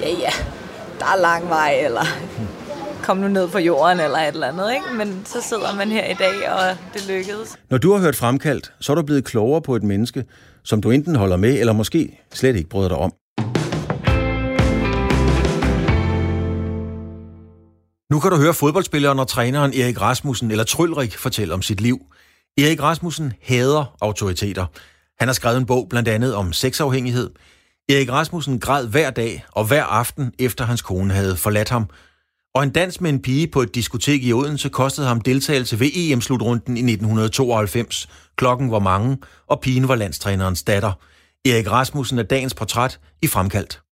ja ja, der er lang vej, eller kom nu ned på jorden, eller et eller andet. Ikke? Men så sidder man her i dag, og det lykkedes. Når du har hørt Fremkaldt, så er du blevet klogere på et menneske, som du enten holder med, eller måske slet ikke bryder dig om. Nu kan du høre fodboldspilleren og træneren Erik Rasmussen, eller Trølrik, fortælle om sit liv. Erik Rasmussen hader autoriteter. Han har skrevet en bog blandt andet om sexafhængighed. Erik Rasmussen græd hver dag og hver aften, efter hans kone havde forladt ham. Og en dans med en pige på et diskotek i Odense kostede ham deltagelse ved EM-slutrunden i 1992. Klokken var mange, og pigen var landstrænerens datter. Erik Rasmussen er dagens portræt i Fremkaldt.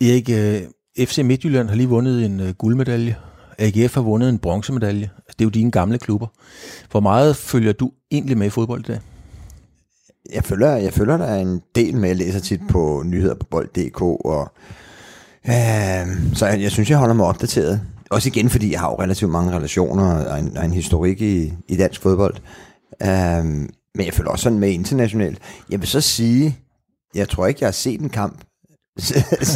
Erik, øh, FC Midtjylland har lige vundet en øh, guldmedalje. AGF har vundet en bronzemedalje. Det er jo dine gamle klubber. Hvor meget følger du egentlig med i fodbold i dag? Jeg følger, jeg følger der en del med. Jeg læser tit på nyheder på bold.dk, og øh, så jeg, jeg synes, jeg holder mig opdateret. Også igen, fordi jeg har jo relativt mange relationer og en, og en historik i, i dansk fodbold. Øh, men jeg følger også sådan med internationalt. Jeg vil så sige, jeg tror ikke, jeg har set en kamp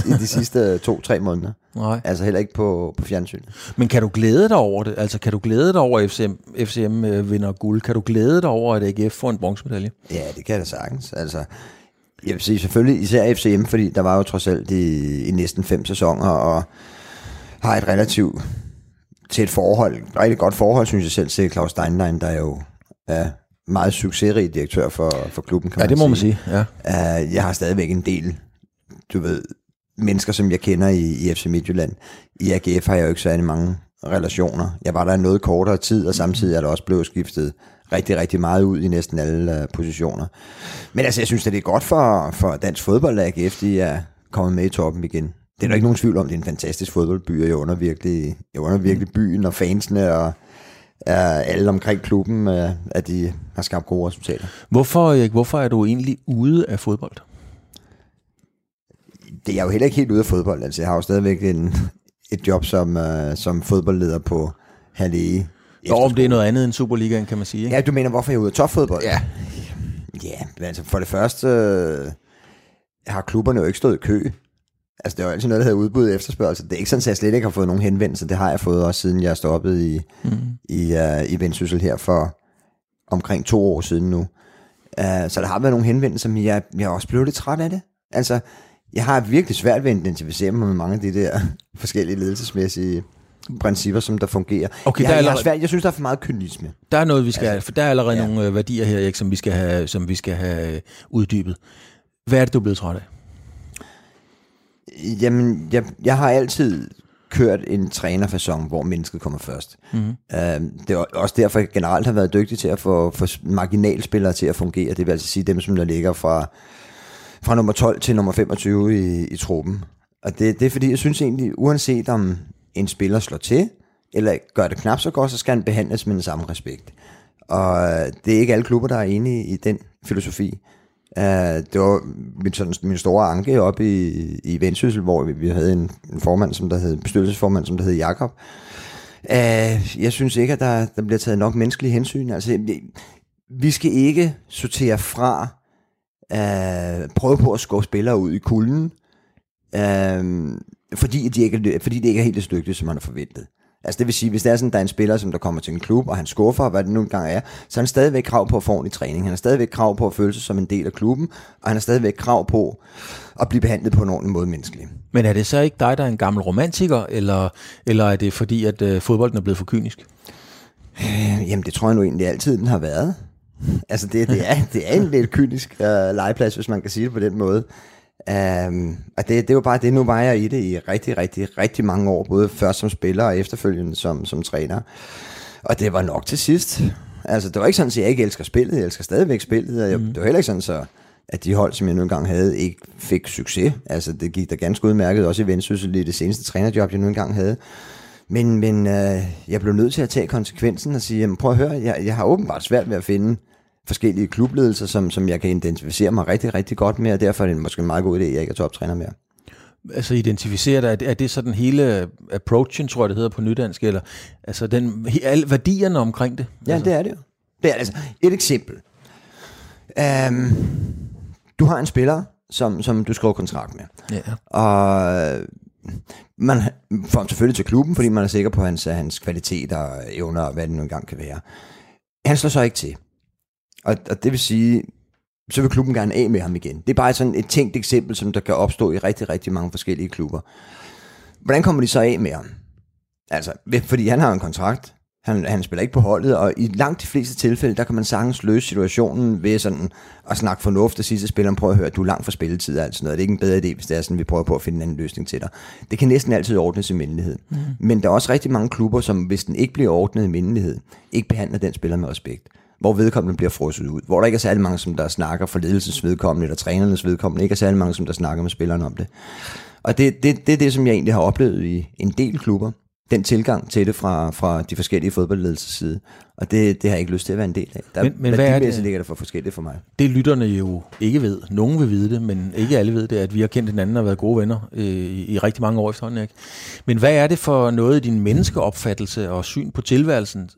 i de sidste to-tre måneder. Nej. Altså heller ikke på, på fjernsyn. Men kan du glæde dig over det? Altså kan du glæde dig over, at FCM, FCM øh, vinder guld? Kan du glæde dig over, at AGF får en bronzemedalje? Ja, det kan jeg da sagtens. Altså, jeg vil sige selvfølgelig især FCM, fordi der var jo trods alt i, i næsten fem sæsoner, og har et relativt et forhold, et rigtig godt forhold, synes jeg selv, til Claus Steinlein, der jo er meget succesrig direktør for, for klubben, kan Ja, man det må man sige. sige. Ja. Uh, jeg har stadigvæk en del, du ved, mennesker, som jeg kender i, i FC Midtjylland. I AGF har jeg jo ikke særlig mange relationer. Jeg var der en noget kortere tid, og samtidig er der også blevet skiftet rigtig, rigtig meget ud i næsten alle uh, positioner. Men altså, jeg synes, at det er godt for, for dansk fodbold, at AGF de er kommet med i toppen igen. Det er der ikke nogen tvivl om, det er en fantastisk fodboldby, og jeg under virkelig, jeg under virkelig byen og fansene og uh, alle omkring klubben, uh, at de har skabt gode resultater. Hvorfor, Erik, hvorfor er du egentlig ude af fodbold? Det er jo heller ikke helt ude af fodbold. Altså, jeg har jo stadigvæk en, et job som, uh, som fodboldleder på Halle Jo, om det er noget andet end Superligaen, kan man sige. Ikke? Ja, du mener, hvorfor er jeg ude af topfodbold? Ja. Ja, altså for det første øh, har klubberne jo ikke stået i kø. Altså det er jo altid noget, der hedder udbud og efterspørgsel. Det er ikke sådan, at jeg slet ikke har fået nogen henvendelser. Det har jeg fået også, siden jeg stoppede i, mm. i, uh, i Vendsyssel her for omkring to år siden nu. Uh, så der har været nogle henvendelser, men jeg, jeg er også blevet lidt træt af det. Altså, jeg har virkelig svært ved at identificere mig med mange af de der forskellige ledelsesmæssige principper, som der fungerer. Okay, jeg, der er jeg, allerede- svært, jeg synes, der er for meget kynisme. Der er noget, vi skal altså, for der er allerede ja. nogle øh, værdier her, Erik, som vi skal have, som vi skal have øh, uddybet. Hvad er det, du er blevet træt af? Jamen, jeg, jeg har altid kørt en trænerfasong, hvor mennesket kommer først. Mm-hmm. Uh, det er også derfor, jeg generelt har været dygtig til at få, få marginalspillere til at fungere. Det vil altså sige dem, som der ligger fra, fra nummer 12 til nummer 25 i, i truppen. Og det, det er fordi, jeg synes egentlig, uanset om en spiller slår til, eller gør det knap så godt, så skal han behandles med den samme respekt. Og øh, det er ikke alle klubber, der er enige i den filosofi. Uh, det var min, sådan, min store anke op i, i Vendsyssel, hvor vi, vi havde en, en formand, som der hed, bestyrelsesformand, som der hed Jakob. Uh, jeg synes ikke, at der, der bliver taget nok menneskelige hensyn. Altså, vi, vi skal ikke sortere fra, uh, prøve på at skubbe spillere ud i kulden, uh, fordi, de ikke, er- fordi de ikke er helt så dygtige, som man har forventet. Altså det vil sige, hvis det er sådan, der er en spiller, som der kommer til en klub, og han skuffer, hvad det nu engang er, så har han stadigvæk krav på at få ordentlig træning. Han har stadigvæk krav på at føle sig som en del af klubben, og han har stadigvæk krav på at blive behandlet på en ordentlig måde menneskeligt. Men er det så ikke dig, der er en gammel romantiker, eller, eller er det fordi, at øh, fodbolden er blevet for kynisk? Øh, Jamen det tror jeg nu egentlig altid, den har været. Altså det, det, er, det er en lidt kynisk uh, legeplads, hvis man kan sige det på den måde. Um, og det, det var bare det, nu var jeg i det i rigtig, rigtig, rigtig mange år, både først som spiller og efterfølgende som, som træner. Og det var nok til sidst. Altså det var ikke sådan, at jeg ikke elsker spillet, jeg elsker stadigvæk spillet, og jeg, det var heller ikke sådan, så at de hold, som jeg nu engang havde, ikke fik succes. Altså, det gik da ganske udmærket, også i Vendsyssel i det seneste trænerjob, jeg nu engang havde. Men, men øh, jeg blev nødt til at tage konsekvensen og sige, jamen, prøv at høre, jeg, jeg har åbenbart svært ved at finde forskellige klubledelser, som, som jeg kan identificere mig rigtig, rigtig godt med, og derfor er det måske en meget god idé, at jeg ikke er toptræner mere. Altså identificere dig, er det, er det sådan hele approachen, tror jeg det hedder på nydansk, eller altså den, alle værdierne omkring det? Ja, altså. det er det jo. Det er altså et eksempel. Um, du har en spiller, som, som du skriver kontrakt med. Ja. Og man får ham selvfølgelig til klubben, fordi man er sikker på hans, hans kvalitet og evner, og hvad det nu engang kan være. Han slår så ikke til. Og, og det vil sige, så vil klubben gerne af med ham igen. Det er bare sådan et tænkt eksempel, som der kan opstå i rigtig, rigtig mange forskellige klubber. Hvordan kommer de så af med ham? Altså, fordi han har en kontrakt, han, han spiller ikke på holdet, og i langt de fleste tilfælde, der kan man sagtens løse situationen ved sådan at snakke fornuft og sige til spilleren, prøv at høre, du er langt for spilletid og alt sådan noget. Det er ikke en bedre idé, hvis det er sådan, vi prøver på at finde en anden løsning til dig. Det kan næsten altid ordnes i mindelighed. Mm. Men der er også rigtig mange klubber, som hvis den ikke bliver ordnet i mindelighed, ikke behandler den spiller med respekt hvor vedkommende bliver frosset ud, hvor der ikke er særlig mange, som der snakker for ledelsens vedkommende, eller trænernes vedkommende, ikke er særlig mange, som der snakker med spillerne om det. Og det, det, det er det, som jeg egentlig har oplevet i en del klubber, den tilgang til det fra, fra de forskellige fodboldledelses side. Og det, det har jeg ikke lyst til at være en del af. Der, men, men hvad er det? ligger der for forskelligt for mig. Det lytterne jo ikke ved. Nogen vil vide det, men ikke alle ved det, at vi har kendt hinanden og været gode venner øh, i, i rigtig mange år efterhånden. Ikke? Men hvad er det for noget i din menneskeopfattelse og syn på tilværelsen,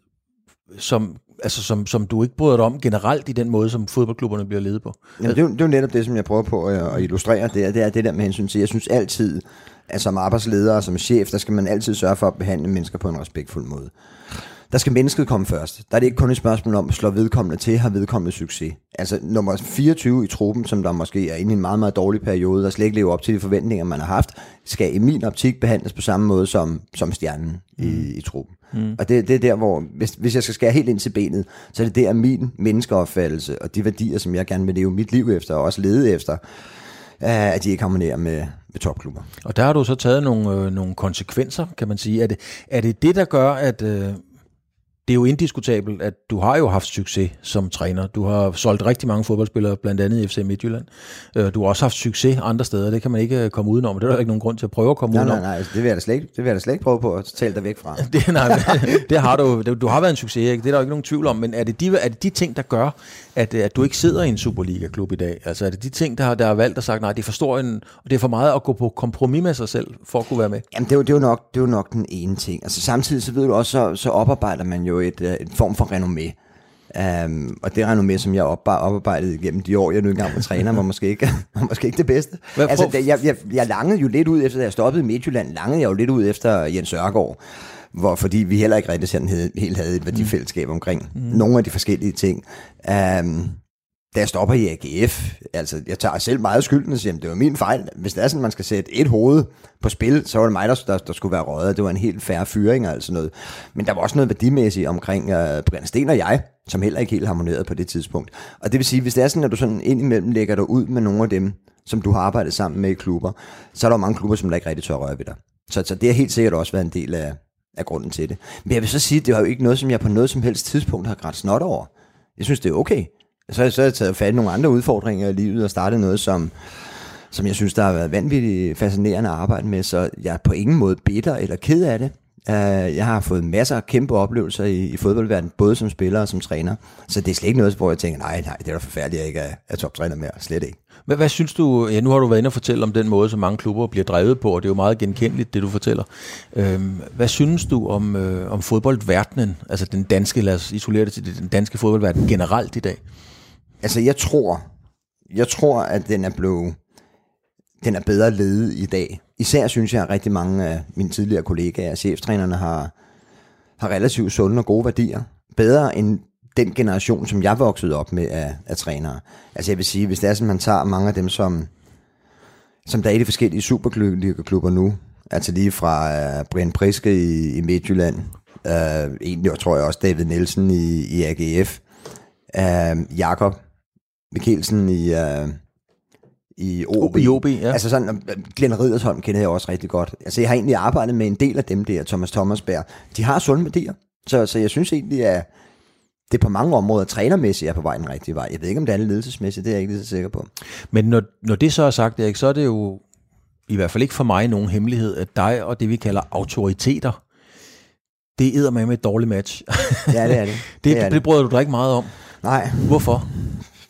som altså som, som du ikke bryder dig om generelt i den måde, som fodboldklubberne bliver ledet på? Jamen, det, er jo, det er jo netop det, som jeg prøver på at, at illustrere. Det er, det er det der med hensyn til, jeg synes altid, at som arbejdsleder og som chef, der skal man altid sørge for at behandle mennesker på en respektfuld måde. Der skal mennesket komme først. Der er det ikke kun et spørgsmål om at slå vedkommende til, har vedkommende succes. Altså nummer 24 i truppen, som der måske er inde i en meget, meget dårlig periode, der slet ikke lever op til de forventninger, man har haft, skal i min optik behandles på samme måde som, som stjernen mm. i, i truppen. Mm. Og det, det er der, hvor, hvis, hvis jeg skal skære helt ind til benet, så er det der min menneskeopfattelse og de værdier, som jeg gerne vil leve mit liv efter, og også lede efter, at de ikke harmonerer med, med topklubber. Og der har du så taget nogle, øh, nogle konsekvenser, kan man sige. Er det, er det det, der gør, at... Øh det er jo indiskutabelt, at du har jo haft succes som træner. Du har solgt rigtig mange fodboldspillere, blandt andet i FC Midtjylland. Øh, du har også haft succes andre steder, det kan man ikke øh, komme udenom. Det er der ikke nogen grund til at prøve at komme nej, udenom. Nej, nej, altså, det vil jeg da slet ikke, det vil jeg da slet ikke prøve på at tale dig væk fra. det, nej, det har du. Du har været en succes, ikke? det er der jo ikke nogen tvivl om. Men er det de, er det de ting, der gør, at, at du ikke sidder i en Superliga-klub i dag? Altså er det de ting, der har, der har valgt at sagt, nej, det for stor en, og det er for meget at gå på kompromis med sig selv, for at kunne være med? Jamen det er jo, det er jo, nok, det er jo nok den ene ting. Altså samtidig så ved du også, så, så oparbejder man jo et, øh, et form for renommé. Um, og det renommé, som jeg oparbejdet igennem de år, jeg nu engang var træner, var måske ikke, var måske ikke det bedste. Hvad, altså, jeg, jeg, jeg langede jo lidt ud efter, da jeg stoppede i Midtjylland, langede jeg jo lidt ud efter Jens Ørgaard, hvor, fordi vi heller ikke rigtig sådan helt havde et værdifællesskab omkring mm. nogle af de forskellige ting. Um, da jeg stopper i AGF, altså jeg tager selv meget skylden og siger, det var min fejl. Hvis det er sådan, man skal sætte et hoved på spil, så var det mig, der, der, der skulle være røget. Det var en helt færre fyring og sådan noget. Men der var også noget værdimæssigt omkring uh, Brian Sten og jeg, som heller ikke helt harmonerede på det tidspunkt. Og det vil sige, hvis det er sådan, at du sådan indimellem lægger dig ud med nogle af dem, som du har arbejdet sammen med i klubber, så er der mange klubber, som der ikke rigtig tør røre ved dig. Så, så det har helt sikkert også været en del af, af grunden til det. Men jeg vil så sige, at det var jo ikke noget, som jeg på noget som helst tidspunkt har grædt snot over. Jeg synes, det er okay så, så har jeg taget fat i nogle andre udfordringer i livet og startet noget, som, som jeg synes, der har været vanvittigt fascinerende at arbejde med, så jeg er på ingen måde bitter eller ked af det. Uh, jeg har fået masser af kæmpe oplevelser i, i fodboldverdenen, både som spiller og som træner. Så det er slet ikke noget, hvor jeg tænker, nej, nej, det er da forfærdeligt, at jeg ikke er, er toptræner mere. Slet ikke. Hvad, hvad synes du, ja, nu har du været inde og fortælle om den måde, som mange klubber bliver drevet på, og det er jo meget genkendeligt, det du fortæller. Øhm, hvad synes du om, øh, om fodboldverdenen, altså den danske, lad os isolere det til den danske fodboldverden generelt i dag? Altså, jeg tror, jeg tror, at den er blevet, den er bedre ledet i dag. Især synes jeg, at rigtig mange af mine tidligere kollegaer, cheftrænerne, har, har relativt sunde og gode værdier. Bedre end den generation, som jeg voksede op med af, af trænere. Altså jeg vil sige, hvis det er sådan, man tager mange af dem, som, som der er i de forskellige superklubber nu, altså lige fra uh, Brian Priske i, i Midtjylland, øh, uh, egentlig tror jeg også David Nielsen i, i AGF, uh, øh, Jakob Mikkelsen i, uh, i OB. I OB, ja. Altså sådan, Glenn Riddersholm kender jeg også rigtig godt. Altså jeg har egentlig arbejdet med en del af dem der, Thomas Thomasberg. De har sunde værdier, så, så jeg synes egentlig, at det er på mange områder trænermæssigt er på vej den rigtige vej. Jeg ved ikke, om det er ledelsesmæssigt, det er jeg ikke lige så sikker på. Men når, når det så er sagt, Erik, så er det jo i hvert fald ikke for mig nogen hemmelighed, at dig og det, vi kalder autoriteter, det æder med med et dårligt match. Ja, det er det. det, det, det, er det bryder du dig ikke meget om. Nej, Hvorfor?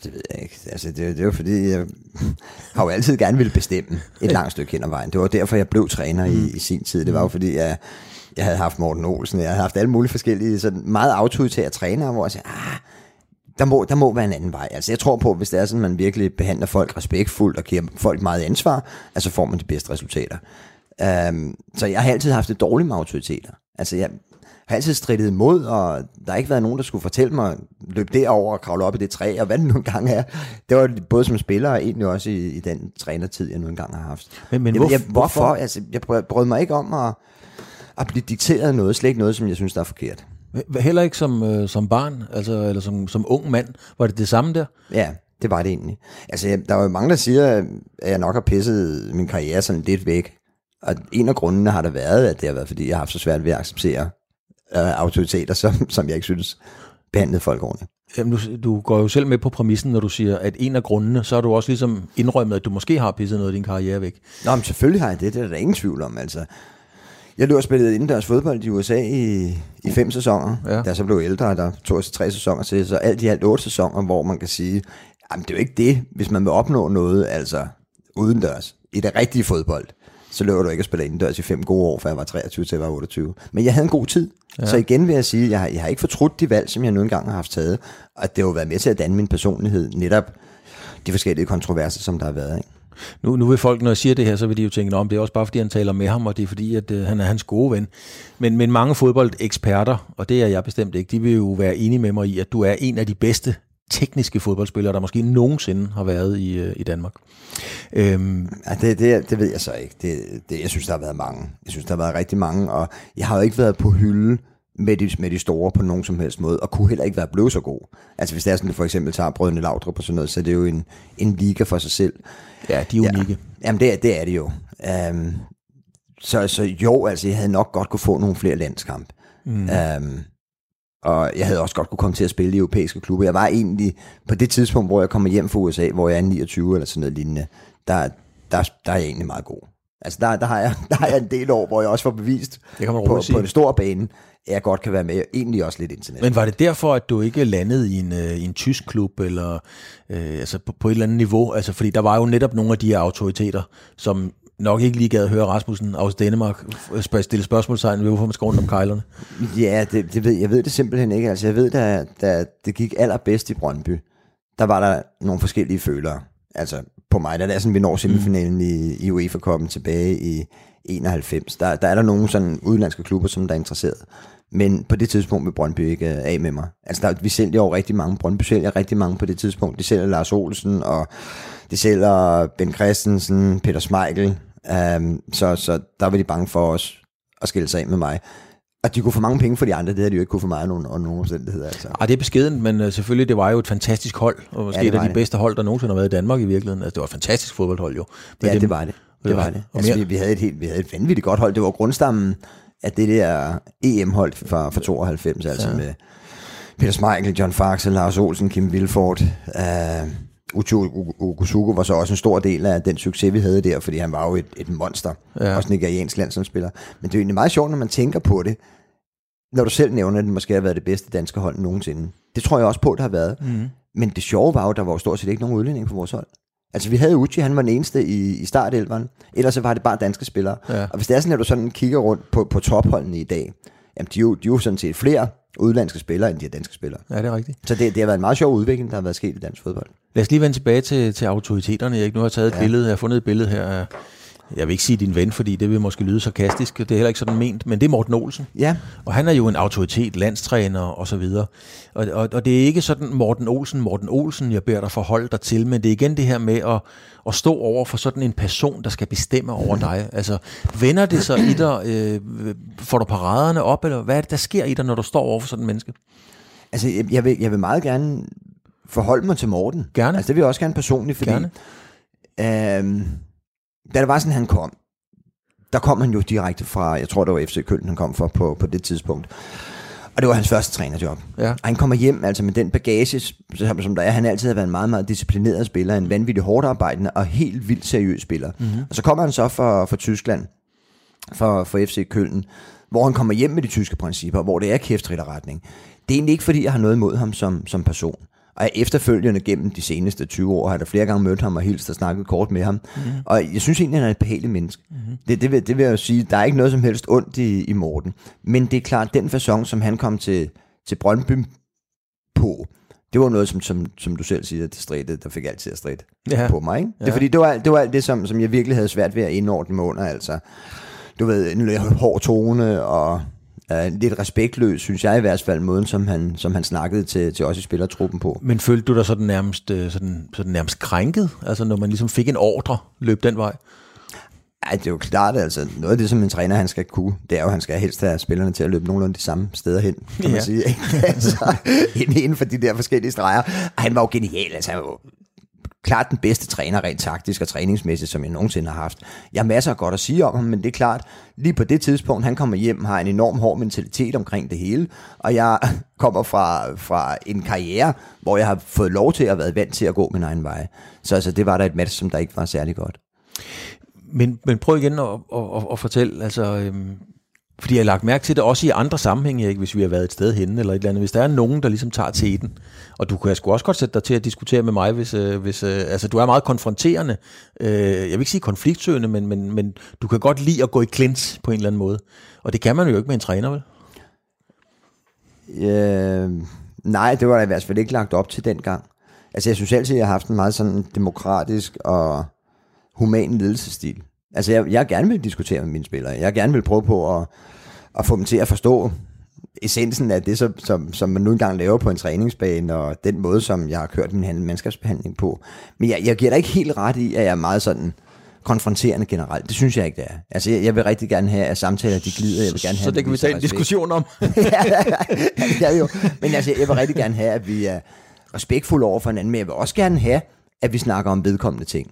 Det ved jeg ikke. Altså, det, det jo fordi, jeg har jo altid gerne ville bestemme et langt stykke hen ad vejen. Det var derfor, jeg blev træner i, i sin tid. Det var jo fordi, jeg, jeg havde haft Morten Olsen, jeg havde haft alle mulige forskellige sådan meget autoritære trænere, hvor jeg sagde, ah, der må, der må være en anden vej. Altså jeg tror på, hvis det er sådan, man virkelig behandler folk respektfuldt og giver folk meget ansvar, altså får man de bedste resultater. Um, så jeg har altid haft det dårligt med autoriteter. Altså jeg har altid strittet imod, og der har ikke været nogen, der skulle fortælle mig, løb derover og kravle op i det træ, og hvad det nu engang er. Det var både som spiller og egentlig også i, i den trænertid, jeg nu engang har haft. Men- men jeg, hvorf- jeg, hvorfor? hvorfor? Altså, jeg brød, brød mig ikke om at, at blive dikteret noget, slet ikke noget, som jeg synes, der er forkert. Heller ikke som, øh, som barn, altså, eller som, som ung mand. Var det det samme der? Ja, det var det egentlig. Altså, der er jo mange, der siger, at jeg nok har pisset min karriere sådan lidt væk. Og en af grundene har der været, at det har været, fordi jeg har haft så svært ved at acceptere øh, autoriteter, som, som jeg ikke synes behandlede folk ordentligt. Jamen, du, du går jo selv med på præmissen, når du siger, at en af grundene, så har du også ligesom indrømmet, at du måske har pisset noget af din karriere væk. Nå, men selvfølgelig har jeg det, det er der ingen tvivl om. Altså, jeg løb og spillede indendørs fodbold i USA i, i fem sæsoner. Ja. Da jeg så blev ældre, der tog jeg tre sæsoner til, så alt i alt otte sæsoner, hvor man kan sige, jamen det er jo ikke det, hvis man vil opnå noget, altså udendørs, i det rigtige fodbold, så løber du ikke at spille indendørs i fem gode år, fra jeg var 23 til jeg var 28. Men jeg havde en god tid. Ja. Så igen vil jeg sige, jeg har, jeg har ikke fortrudt de valg, som jeg nu engang har haft taget, og det har jo været med til at danne min personlighed, netop de forskellige kontroverser, som der har været. Ikke? Nu, nu vil folk, når jeg siger det her, så vil de jo tænke, om det er også bare fordi, han taler med ham, og det er fordi, at øh, han er hans gode ven. Men, men mange fodboldeksperter, og det er jeg bestemt ikke, de vil jo være enige med mig i, at du er en af de bedste tekniske fodboldspillere, der måske nogensinde har været i, øh, i Danmark. Øhm, Ja, det, det, det ved jeg så ikke. Det, det, jeg synes, der har været mange. Jeg synes, der har været rigtig mange, og jeg har jo ikke været på hylde med de, med de store på nogen som helst måde, og kunne heller ikke være blevet så god. Altså hvis det er sådan, at for eksempel tager Brødrene Laudrup og sådan noget, så er det jo en, en liga for sig selv. ja, de er unikke. Ja. Jamen det, er- det er det jo. Um, så, så jo, altså jeg havde nok godt kunne få nogle flere landskamp. Mm. Um, og jeg havde også godt kunne komme til at spille i europæiske klubber. Jeg var egentlig på det tidspunkt, hvor jeg kommer hjem fra USA, hvor jeg er 29 eller sådan noget lignende, der, der, der er jeg egentlig meget god. Altså der, der, har jeg, der har jeg en del år, hvor jeg også får bevist Det kan man på, på en stor bane, at jeg godt kan være med, egentlig også lidt internationalt. Men var det derfor, at du ikke landede i en, øh, i en tysk klub, eller øh, altså på, på et eller andet niveau? Altså, fordi der var jo netop nogle af de her autoriteter, som nok ikke lige gad at høre Rasmussen aus Danmark stille spørgsmålstegn ved, hvorfor man skal rundt om kejlerne. Ja, det, det ved, jeg ved det simpelthen ikke. Altså, jeg ved, da, da det gik allerbedst i Brøndby, der var der nogle forskellige følere. Altså, på mig, det er sådan, vi når semifinalen mm. i, i UEFA-koppen tilbage i 91, der, der er der nogle sådan udenlandske klubber, som der er interesseret. Men på det tidspunkt vil Brøndby ikke øh, af med mig. Altså, der, vi sælger jo rigtig mange. Brøndby sælger rigtig mange på det tidspunkt. De sælger Lars Olsen, og de sælger Ben Christensen, Peter Schmeichel. Um, så, så der var de bange for os at skille sig af med mig. Og de kunne få mange penge for de andre, det havde de jo ikke kunne for mig nogen, nogen omstændigheder. Altså. Ej, det er beskedent, men øh, selvfølgelig, det var jo et fantastisk hold, og måske Ja, et af de det. bedste hold, der nogensinde har været i Danmark i virkeligheden. Altså, det var et fantastisk fodboldhold jo. Men Ja, det var det. Det var det. Og Altså, vi, vi, havde et helt, vi havde et vanvittigt godt hold. Det var grundstammen af det der EM-hold fra, fra 92, altså ja. med Peter Schmeichel, John Faxe, Lars Olsen, Kim Vilfort, uh, Ucho Okusuko var så også en stor del af den succes, vi havde der, fordi han var jo et, et monster. Ja. Også nigeriansk landsholdsspiller. Men det er jo egentlig meget sjovt, når man tænker på det, når du selv nævner, at det måske har været det bedste danske hold nogensinde. Det tror jeg også på, det har været. Mm. Men det sjove var jo, at der var jo stort set ikke nogen udlænding på vores hold. Altså vi havde Uchi, han var den eneste i, i startelveren. Ellers så var det bare danske spillere. Ja. Og hvis det er sådan, at du sådan kigger rundt på, på topholdene i dag, jamen de er, jo, de er jo sådan set flere udlandske spillere, end de er danske spillere. Ja, det er rigtigt. Så det, det har været en meget sjov udvikling, der har været sket i dansk fodbold. Lad os lige vende tilbage til, til autoriteterne, Erik. Nu har jeg taget et ja. billede, jeg har fundet et billede her af, jeg vil ikke sige din ven, fordi det vil måske lyde sarkastisk, det er heller ikke sådan ment, men det er Morten Olsen. Ja, Og han er jo en autoritet, landstræner og så videre. Og, og, og det er ikke sådan Morten Olsen, Morten Olsen, jeg beder dig forholde dig til, men det er igen det her med at, at stå over for sådan en person, der skal bestemme over dig. Altså, vender det sig i dig? Øh, får du paraderne op, eller hvad er det, der sker i dig, når du står over for sådan en menneske? altså jeg, jeg, vil, jeg vil meget gerne forholde mig til Morten. Gerne. Altså det vil jeg også gerne personligt, fordi Gerne. Øhm, da det var sådan, han kom, der kom han jo direkte fra, jeg tror det var FC Køln, han kom fra på, på det tidspunkt. Og det var hans første trænerjob. Ja. Og han kommer hjem altså med den bagage, som, som der er. Han altid har været en meget, meget disciplineret spiller, en vanvittig hårdt arbejdende og helt vildt seriøs spiller. Mm-hmm. Og så kommer han så fra, fra Tyskland, for, for FC Køln, hvor han kommer hjem med de tyske principper, hvor det er kæftritterretning. Det er egentlig ikke, fordi jeg har noget imod ham som, som person. Og efterfølgende gennem de seneste 20 år har jeg da flere gange mødt ham og hilst og snakket kort med ham. Mm-hmm. Og jeg synes egentlig, han er et behageligt menneske. Mm-hmm. Det, det, vil, det vil jeg jo sige, der er ikke noget som helst ondt i, i Morten. Men det er klart, den fasong, som han kom til, til Brøndby på, det var noget, som, som, som du selv siger, det strætte, der fik altid at strætte Ja. på mig. Ikke? Det er Ja. fordi, det var, det var alt det, som, som jeg virkelig havde svært ved at indordne mig under. Altså, du ved, en hård tone og uh, lidt respektløs, synes jeg i hvert fald, måden, som han, som han snakkede til, til os i spillertruppen på. Men følte du dig sådan nærmest, øh, sådan, sådan nærmest krænket? Altså når man ligesom fik en ordre, løb den vej? Ja, det er jo klart, altså noget af det, som en træner han skal kunne, det er jo, at han skal helst have spillerne til at løbe nogenlunde de samme steder hen, kan man Ja. sige. Ikke? altså, inden, for de der forskellige streger. Og han var jo genial, altså han var klart den bedste træner rent taktisk og træningsmæssigt, som jeg nogensinde har haft. Jeg har masser af godt at sige om ham, men det er klart, lige på det tidspunkt, han kommer hjem, har en enorm hård mentalitet omkring det hele, og jeg kommer fra, fra en karriere, hvor jeg har fået lov til at være vant til at gå min egen vej. Så altså, det var der et match, som der ikke var særlig godt. Men, men prøv igen at, at, at, at fortælle, altså, øhm, fordi jeg har lagt mærke til det også i andre sammenhænge, ikke, hvis vi har været et sted henne eller et eller andet. Hvis der er nogen, der ligesom tager teten, og du kan sgu også godt sætte dig til at diskutere med mig, hvis, øh, hvis øh, altså, du er meget konfronterende. Øh, jeg vil ikke sige konfliktsøgende, men, men, men du kan godt lide at gå i klins på en eller anden måde. Og det kan man jo ikke med en træner, vel? Øh, nej, det var der i hvert fald ikke lagt op til dengang. Altså jeg synes altid, at jeg har haft en meget sådan demokratisk og human ledelsesstil. Altså jeg, jeg gerne vil diskutere med mine spillere. Jeg gerne vil prøve på at, at få dem til at forstå essensen af det, som, som, som man nu engang laver på en træningsbane, og den måde, som jeg har kørt min mandskabsbehandling på. Men jeg, jeg giver dig ikke helt ret i, at jeg er meget sådan konfronterende generelt. Det synes jeg ikke, det er. Altså jeg, jeg vil rigtig gerne have, at samtaler de glider. Jeg vil gerne have, så det kan vi tage en diskussion om. ja, det er jo. Men altså, jeg vil rigtig gerne have, at vi er respektfulde over for hinanden, men jeg vil også gerne have, at vi snakker om vedkommende ting.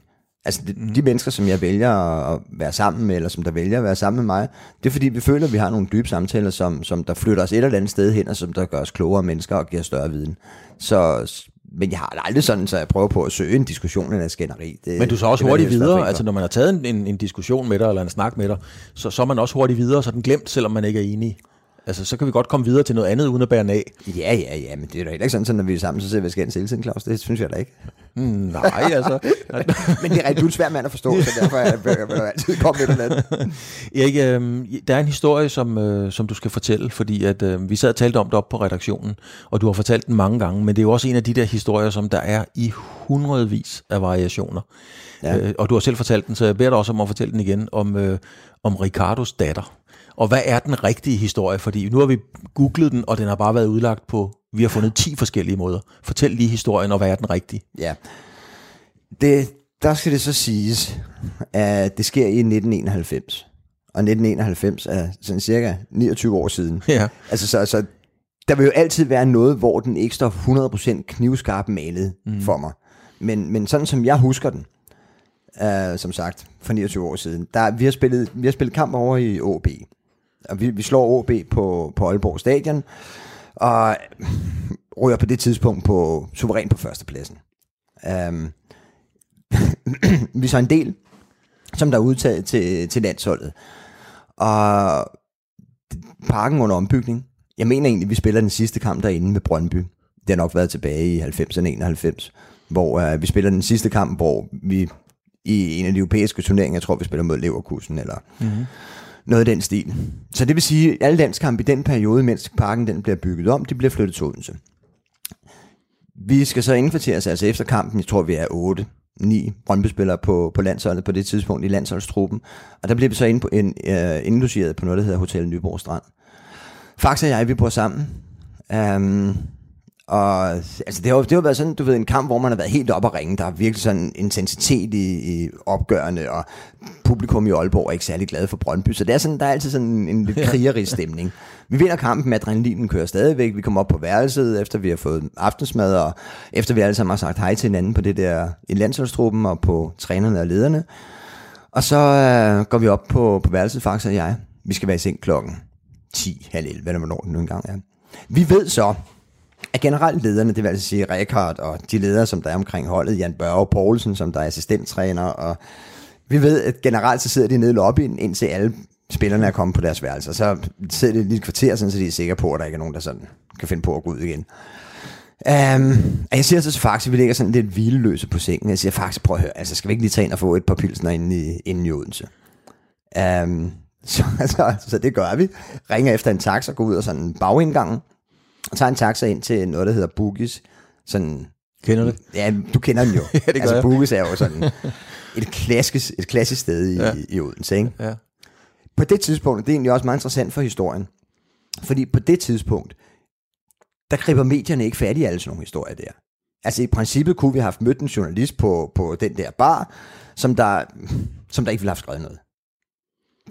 Altså, de, de mennesker, som jeg vælger at være sammen med, eller som der vælger at være sammen med mig, det er fordi, vi føler, at vi har nogle dybe samtaler, som, som der flytter os et eller andet sted hen, og som der gør os klogere mennesker og giver større viden. Så, men jeg har aldrig sådan, så jeg prøver på at søge en diskussion eller en skænderi. Det, Men du så også det hurtigt videre, altså når man har taget en, en, en diskussion med dig, eller en snak med dig, så, så er man også hurtigt videre, så den glemt, selvom man ikke er enig. Altså, så kan vi godt komme videre til noget andet, uden at bære den af. Ja, ja, ja, men det er da ikke sådan, så når vi er sammen, så ser vi skændes hele tiden, Claus. Det synes jeg da ikke. Hmm, nej, altså. Men det er rigtig, du er en svær mand at forstå, så derfor er jeg, jeg altid komme med den anden. Erik, øh, der er en historie, som, øh, som du skal fortælle, fordi at, øh, vi sad og talte om det op på redaktionen, og du har fortalt den mange gange, men det er jo også en af de der historier, som der er i hundredvis af variationer. Ja. Øh, og du har selv fortalt den, så jeg beder dig også om at fortælle den igen, om, øh, om Ricardos datter. Og hvad er den rigtige historie? Fordi nu har vi googlet den, og den har bare været udlagt på, vi har fundet 10 forskellige måder. Fortæl lige historien, og hvad er den rigtige? Ja. Det, der skal det så siges, at det sker i 1991. Og 1991 er sådan cirka 29 år siden. Ja. Altså, så, så der vil jo altid være noget, hvor den ikke står 100% knivskarp malet mm. for mig. Men, men sådan som jeg husker den, uh, som sagt, for 29 år siden, der, vi, har spillet, vi har spillet kamp over i OB. Og vi, vi slår OB på, på Aalborg Stadion, og ryger på det tidspunkt på suveræn på førstepladsen. Um, vi er så en del, som der er udtaget til, til landsholdet. Og parken under ombygning. Jeg mener egentlig, vi spiller den sidste kamp derinde med Brøndby. Det har nok været tilbage i 90'erne 91, hvor uh, vi spiller den sidste kamp, hvor vi i en af de europæiske turneringer, jeg tror, vi spiller mod Leverkusen, eller mm-hmm noget af den stil. Så det vil sige, at alle landskampe i den periode, mens parken den bliver bygget om, de bliver flyttet til Odense. Vi skal så indkvarteres altså efter kampen, jeg tror vi er 8, 9 Brøndby-spillere på, på landsholdet på det tidspunkt i landsholdstruppen. Og der bliver vi så ind på, en, uh, indlogeret på noget, der hedder Hotel Nyborg Strand. Faxe og jeg, vi bor sammen. Um, og altså, det har, det har været sådan, du ved, en kamp, hvor man har været helt op at ringe. Der er virkelig sådan en intensitet i, i opgørende, og publikum i Aalborg er ikke særlig glad for Brøndby. Så det er sådan, der er altid sådan en, en lidt krigerisk stemning. Vi vinder kampen, adrenalinen kører stadigvæk. Vi kommer op på værelset, efter vi har fået aftensmad, og efter vi alle sammen har sagt hej til hinanden på det der i landsholdstruppen og på trænerne og lederne. Og så øh, går vi op på, på værelset, Fax og jeg. Vi skal være i seng klokken 10, halv 11, eller hvornår den nu engang er. Vi ved så, at generelt lederne, det vil altså sige Rekard og de ledere, som der er omkring holdet, Jan Børge Poulsen, som der er assistenttræner, og vi ved, at generelt så sidder de nede i lobbyen, indtil alle spillerne er kommet på deres værelser. Så sidder de lige et kvarter, sådan, så de er sikre på, at der ikke er nogen, der sådan kan finde på at gå ud igen. Um, og jeg siger så til Faxe, at vi ligger sådan lidt hvileløse på sengen. Jeg siger, Faxe, prøv at høre, altså skal vi ikke lige tage ind og få et par pilsner inde i, inde i Odense? Um, så, så, så, det gør vi. Ringer efter en taxa, går ud og sådan en bagindgang, tager en taxa ind til noget, der hedder Boogies. Sådan, Kender du det? Ja, du kender den jo. ja, det gør altså, jeg. Boogies er jo sådan et klassisk, et klassisk sted i, ja. i Odense, ikke? Ja. På det tidspunkt, det er egentlig også meget interessant for historien, fordi på det tidspunkt, der griber medierne ikke fat i alle sådan nogle historier der. Altså i princippet kunne vi have haft mødt en journalist på, på den der bar, som der, som der ikke ville have skrevet noget.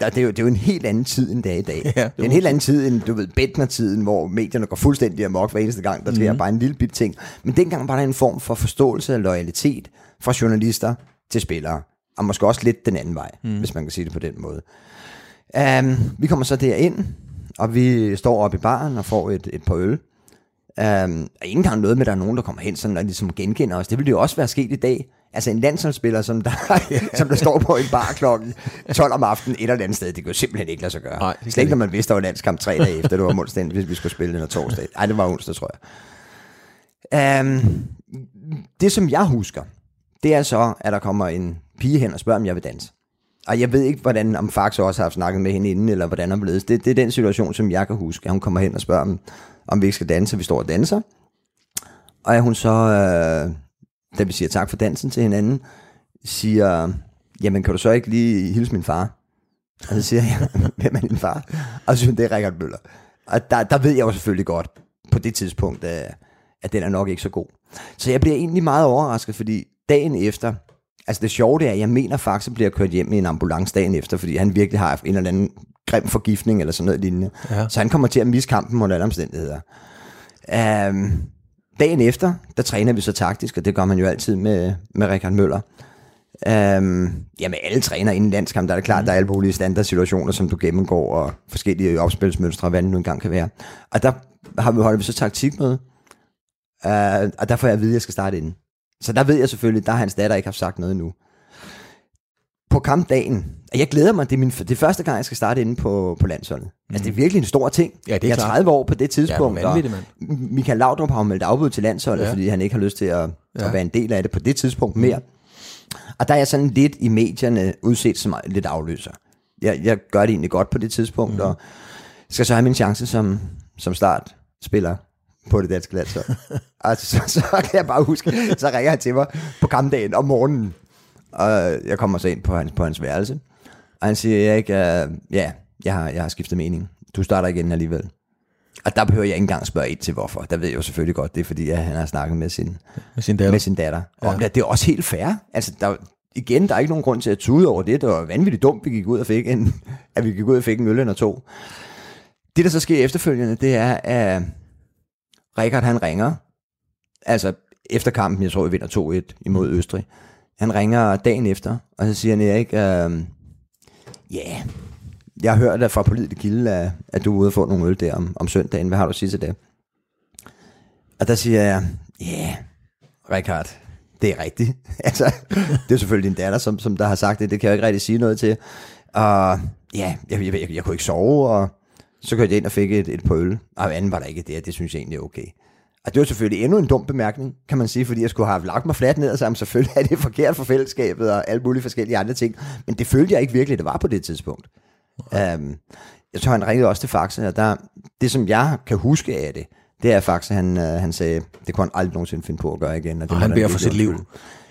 Det, er jo, det er jo en helt anden tid end det er i dag. Ja, det er en helt anden tid end, du ved, Bentner-tiden, hvor medierne går fuldstændig amok hver eneste gang, der sker mm. bare en lille bit ting. Men dengang var der en form for forståelse og loyalitet fra journalister til spillere. Og måske også lidt den anden vej, mm. hvis man kan sige det på den måde. Um, vi kommer så derind, og vi står oppe i baren og får et, et par øl. Um, og ikke engang noget med, at der er nogen, der kommer hen sådan, og ligesom genkender os. Det ville jo også være sket i dag. Altså en landsholdsspiller, som der, som der står på en bar klokken 12 om aftenen et eller andet sted, det jo simpelthen ikke lade sig gøre. Nej, Slet ikke, når man vidste, der var landskamp tre dage efter, det var onsdag, hvis vi skulle spille den torsdag. Nej, det var onsdag, tror jeg. Um, det, som jeg husker, det er så, at der kommer en pige hen og spørger, om jeg vil danse. Og jeg ved ikke, hvordan, om Fax også har haft snakket med hende inden, eller hvordan han blevet. Det, det er den situation, som jeg kan huske. Hun kommer hen og spørger, om, om vi ikke skal danse, vi står og danser. Og at hun så, øh, da vi siger tak for dansen til hinanden, siger, jamen kan du så ikke lige hilse min far? Og så siger jeg, hvem er din far? Og så siger hun, det er Rikard Møller. Og der, der ved jeg jo selvfølgelig godt, på det tidspunkt, at, at den er nok ikke så god. Så jeg bliver egentlig meget overrasket, fordi dagen efter, altså det sjove det er, at jeg mener faktisk, at bliver kørt hjem i en ambulance dagen efter, fordi han virkelig har en eller anden grim forgiftning eller sådan noget lignende. Ja. Så han kommer til at misse kampen under alle omstændigheder. Um, dagen efter, der træner vi så taktisk, og det gør man jo altid med, med Rikard Møller. Um, ja, med alle træner inden landskamp, der er det klart, mm. der er alle mulige standardsituationer, som du gennemgår, og forskellige opspilsmønstre, hvad det nu engang kan være. Og der har vi holdt vi så taktikmøde, uh, og der får jeg at vide, at jeg skal starte inden. Så der ved jeg selvfølgelig, der har hans datter ikke haft sagt noget endnu. På kampdagen, og jeg glæder mig, det er, min, det er første gang, jeg skal starte inde på, på landsholdet. Mm. Altså, det er virkelig en stor ting. Ja, det er jeg er klart. 30 år på det tidspunkt, Ja, vanvittigt, og Michael Laudrup har meldt afbud til landsholdet, ja. Fordi han ikke har lyst til at, ja. At være en del af det på det tidspunkt mere. Og der er jeg sådan lidt i medierne udset som lidt afløser. Jeg, jeg gør det egentlig godt på det tidspunkt, mm. og skal så have min chance som, som start spiller på det danske landshold. og så, så kan jeg bare huske, så ringer han til mig på kampdagen om morgenen, og jeg kommer så ind på hans, på hans værelse, og han siger, Erik, uh, ja, jeg har, jeg har skiftet mening. Du starter igen alligevel. Og der behøver jeg ikke engang spørge ind til, hvorfor. Der ved jeg jo selvfølgelig godt, det er fordi, at han har snakket med sin, Med sin datter. med sin datter. Ja. Og det er også helt fair. Altså, der, igen, der er ikke nogen grund til at tude over det. Det var vanvittigt dumt, vi gik ud og fik en, at vi gik ud og fik en øl eller to. Det, der så sker efterfølgende, det er, at Rikard, han ringer. Altså, efter kampen, jeg tror, vi vinder 2-1 imod Østrig. Han ringer dagen efter, og så siger han, Erik, øh, ja, yeah, jeg har hørt fra politisk kilde, at, at du er ude og få nogle øl der om, om søndagen. Hvad har du at sige til det? Og der siger jeg, ja, yeah, Richard, det er rigtigt. altså, det er selvfølgelig din datter, som, som der har sagt det. Det kan jeg ikke rigtig sige noget til. Og ja, jeg, jeg, jeg, jeg kunne ikke sove, og så kørte jeg ind og fik et, et par øl. Og anden var der ikke det, det synes jeg egentlig er okay. Og det var selvfølgelig endnu en dum bemærkning, kan man sige, fordi jeg skulle have lagt mig fladt ned og sammen. Selvfølgelig er det forkert for fællesskabet og alle mulige forskellige andre ting. Men det følte jeg ikke virkelig, det var på det tidspunkt. Um, jeg tror, han ringede også til Faxe, og der, det som jeg kan huske af det, det er Faxe, han, uh, han sagde, det kunne han aldrig nogensinde finde på at gøre igen. Og, det Og han beder for sit liv.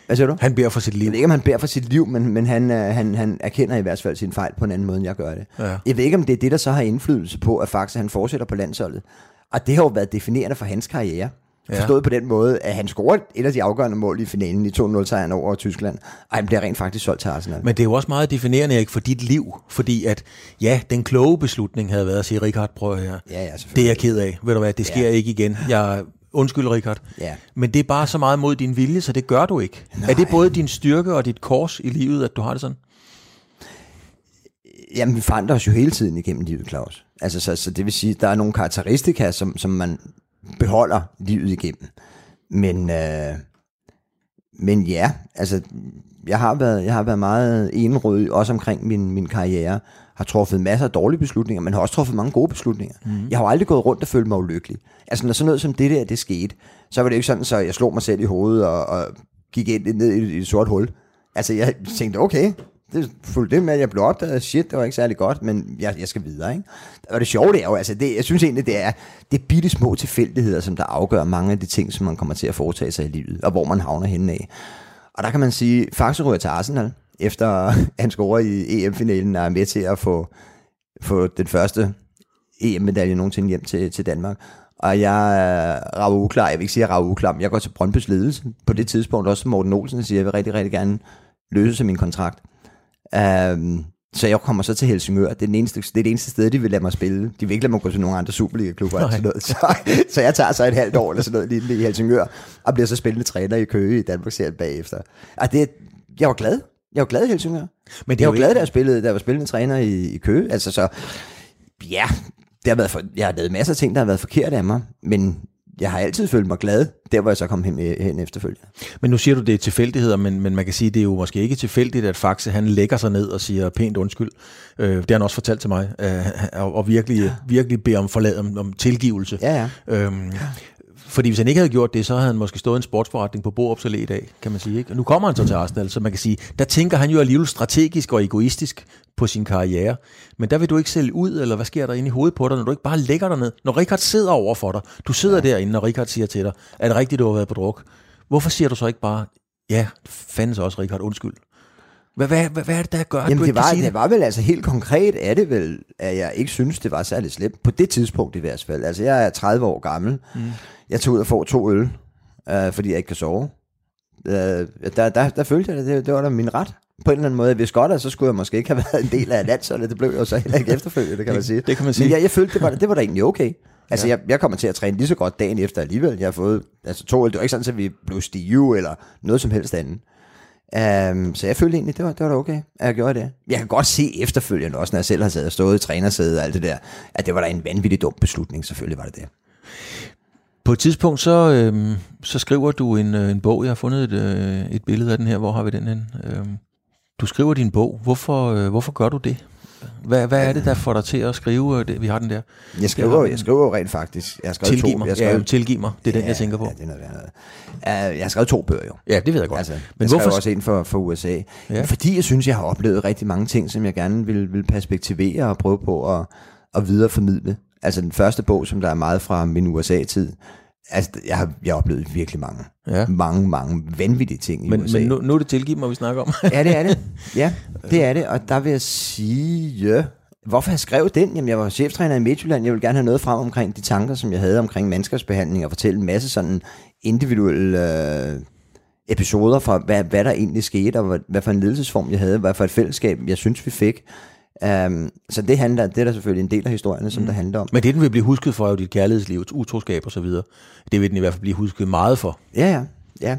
Hvad siger du? Han beder for sit Jeg liv. ved ikke, om han beder for sit liv, men, men han, øh, han, han erkender i hvert fald sin fejl på en anden måde, end jeg gør det. Ja. Jeg ved ikke, om det er det, der så har indflydelse på, at Faxe han fortsætter på landsholdet. Og det har jo været definerende for hans karriere. Ja. Forstået på den måde, at han scorer et af de afgørende mål i finalen i 2-0-sejren over Tyskland, og han bliver rent faktisk solgt til Arsenal. Men det er jo også meget definerende, Erik, for dit liv. Fordi at, ja, den kloge beslutning havde været at sige, Richard, prøv her. Ja, ja, Det er jeg ked af. Ved du hvad, det sker Ja. ikke igen. Jeg Undskyld, Richard. Ja. Men det er bare så meget mod din vilje, så det gør du ikke. Nej. Er det både din styrke og dit kors i livet, at du har det sådan? Jamen, vi forandrer os jo hele tiden igennem livet, Claus. Altså, så, så det vil sige, at der er nogle karakteristika, som, som man beholder livet igennem. Men, øh, men ja, altså, jeg har været, jeg har været meget enrød, også omkring min, min karriere. Har truffet masser af dårlige beslutninger, men har også truffet mange gode beslutninger. Mm. Jeg har jo aldrig gået rundt og følt mig ulykkelig. Altså, når sådan noget som det der, det skete, så var det ikke sådan, så jeg slog mig selv i hovedet og, og gik ind ned i, i et sort hul. Altså, jeg tænkte, okay, det fulgte det med, at jeg blev opdaget. Shit, det var ikke særlig godt, men jeg, jeg skal videre, ikke? Og det sjove det er jo, altså, det, jeg synes egentlig, det er, det er bitte små tilfældigheder, som der afgør mange af de ting, som man kommer til at foretage sig i livet, og hvor man havner henne af. Og der kan man sige, Faxe ryger til Arsenal, efter han scorer i EM-finalen, og er med til at få, få den første EM-medalje nogensinde hjem til, til Danmark. Og jeg er rav uklar, jeg vil ikke sige, at jeg er uklar, men jeg går til Brøndby's ledelse. På det tidspunkt også Morten Olsen siger, at jeg vil rigtig, rigtig gerne løse min kontrakt. Um, så jeg kommer så til Helsingør. Det er, den eneste, det er det eneste sted, de vil lade mig spille. De vil ikke lade mig gå til nogle andre Superliga-klubber. Eller sådan noget. Så, så jeg tager så et halvt år eller sådan noget lige i Helsingør, og bliver så spillende træner i Køge i Danmark serien bagefter. Og det, jeg var glad. Jeg var glad i Helsingør. Men det jeg var glad, da jeg, spillede, da jeg var spillende træner i, i Køge. Altså så, ja, det har været for, jeg har lavet masser af ting, der har været forkert af mig, men jeg har altid følt mig glad, der hvor jeg så kom hen, hen efterfølgende. Men nu siger du, det er tilfældigheder, men, men man kan sige, det er jo måske ikke tilfældigt, at Faxe han lægger sig ned og siger pænt undskyld. Øh, det har han også fortalt til mig, øh, og, og virkelig, ja. virkelig beder om forlad, om, om tilgivelse. Ja, ja. Øhm, ja. Fordi hvis han ikke havde gjort det, så havde han måske stået en sportsforretning på Borup i dag, kan man sige. Ikke? Og nu kommer han så til Arsenal, så man kan sige, der tænker han jo alligevel strategisk og egoistisk på sin karriere. Men der vil du ikke sælge ud, eller hvad sker der inde i hovedet på dig, når du ikke bare lægger dig ned? Når Richard sidder over for dig, du sidder ja. derinde, når Richard siger til dig, er det rigtigt, du har været på druk? Hvorfor siger du så ikke bare, ja, fandens også, Richard, undskyld. Hvad, hvad, hvad, hvad er det, der gør, Jamen, du det var, det? det var vel altså helt konkret, er det vel, at jeg ikke synes, det var særlig slemt. På det tidspunkt i hvert fald. Altså, jeg er 30 år gammel. Mm. Jeg tog ud og får to øl, øh, fordi jeg ikke kan sove. Øh, der, der, der følte jeg det, det, det var da min ret på en eller anden måde. Hvis godt, så skulle jeg måske ikke have været en del af landsholdet. Det blev jeg jo så heller ikke efterfølgende, kan man sige. Det kan man sige. Men jeg, jeg følte, det var, det var da egentlig okay. Altså, ja. jeg, jeg kommer til at træne lige så godt dagen efter alligevel. Jeg har fået, altså to øl, det var ikke sådan, at vi blev stive eller noget som helst andet. Um, så jeg følte egentlig, det var, det var da okay, at jeg gjorde det. Jeg kan godt se efterfølgende også, når jeg selv har siddet og stået i trænersædet og alt det der, at det var da en vanvittig dum beslutning, selvfølgelig var det det. På et tidspunkt, så, øhm, så skriver du en, øh, en bog. Jeg har fundet et, øh, et billede af den her. Hvor har vi den hen? Øhm, du skriver din bog. Hvorfor, øh, hvorfor gør du det? Hvad, hvad er det, der får dig til at skrive øh, det? Vi har den der. Jeg skriver, jeg, jeg skriver jo rent faktisk. Jeg har skrevet tilgiv to. Mig. Jeg skrevet, ja, tilgiv mig. Det er ja, den, jeg tænker på. Ja, det er noget, noget. Uh, jeg har skrevet to bøger jo. Ja, det ved jeg godt. Altså, Men jeg hvorfor? også en for, for USA. Ja. Fordi jeg synes, jeg har oplevet rigtig mange ting, som jeg gerne vil, vil perspektivere og prøve på at, at videreformidle. Altså den første bog, som der er meget fra min USA-tid, Altså, jeg har, jeg har oplevet virkelig mange, ja. mange, mange vanvittige ting i men, USA. Men nu, nu er det tilgivet mig, vi snakker om. ja, det er det. Ja, det er det. Og der vil jeg sige, hvorfor jeg skrev den? Jamen, jeg var cheftræner i Midtjylland. Jeg vil gerne have noget frem omkring de tanker, som jeg havde omkring mandskabsbehandling, og fortælle en masse sådan individuelle øh, episoder fra, hvad, hvad der egentlig skete, og hvad, hvad for en ledelsesform jeg havde, hvad for et fællesskab, jeg synes, vi fik. Um, så det handler, det er der selvfølgelig en del af historierne, som mm. der handler om. Men det, den vil blive husket for, er jo dit kærlighedsliv, utroskab og så videre. Det vil den i hvert fald blive husket meget for. Ja, ja. ja.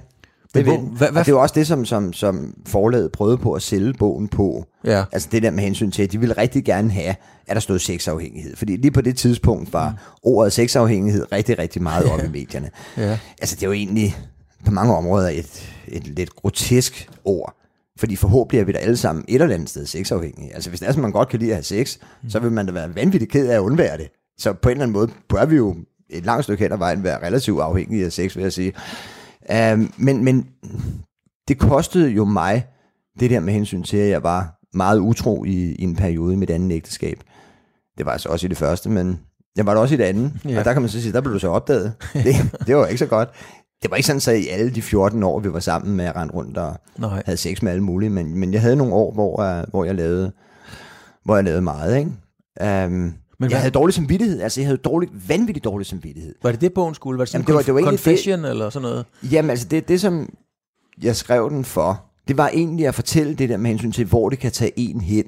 Det, hvor, hvad, hvad, det er jo også det, som, som, som forlaget prøvede på at sælge bogen på. Ja. Altså det der med hensyn til, at de ville rigtig gerne have, at der stod sexafhængighed. Fordi lige på det tidspunkt var mm. ordet sexafhængighed rigtig, rigtig meget op i medierne. ja. Altså det er jo egentlig på mange områder et, et lidt grotesk ord. Fordi forhåbentlig er vi da alle sammen et eller andet sted sexafhængige. Altså hvis det er sådan, man godt kan lide at have sex, mm. så vil man da være vanvittigt ked af at undvære det. Så på en eller anden måde bør vi jo et langt stykke hen ad vejen være relativt afhængige af sex, vil jeg sige. Um, men, men det kostede jo mig, det der med hensyn til, at jeg var meget utro i, i en periode i mit andet ægteskab. Det var altså også i det første, men jeg var det også i det andet. Ja. Og der kan man så sige, der blev du så opdaget. Det, det var ikke så godt det var ikke sådan, så i alle de 14 år, vi var sammen med at rende rundt og Nej. havde sex med alle mulige, men, men jeg havde nogle år, hvor, jeg, hvor, jeg, lavede, hvor jeg lavede meget, ikke? Um, men jeg havde dårlig samvittighed, altså jeg havde dårlig, vanvittigt dårlig samvittighed. Var det det bogen skulle? Var det sådan Jamen, det var, det var confession det, eller sådan noget? Jamen altså det, det som jeg skrev den for, det var egentlig at fortælle det der med hensyn til, hvor det kan tage en hen,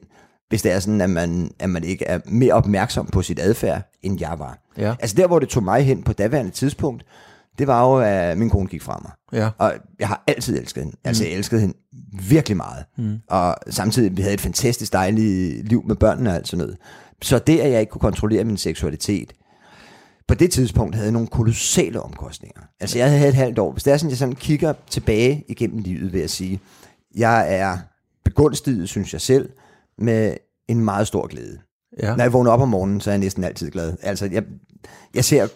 hvis det er sådan, at man, at man ikke er mere opmærksom på sit adfærd, end jeg var. Ja. Altså der, hvor det tog mig hen på daværende tidspunkt, det var jo, at min kone gik fra mig. Ja. Og jeg har altid elsket hende. Altså, jeg elskede hende virkelig meget. Mm. Og samtidig, vi havde et fantastisk dejligt liv med børnene og alt sådan noget. Så det, at jeg ikke kunne kontrollere min seksualitet, på det tidspunkt havde jeg nogle kolossale omkostninger. Altså jeg havde et halvt år. Hvis det er sådan, jeg sådan kigger tilbage igennem livet, vil jeg sige, jeg er begunstiget, synes jeg selv, med en meget stor glæde. Ja. Når jeg vågner op om morgenen, så er jeg næsten altid glad. Altså, jeg, jeg ser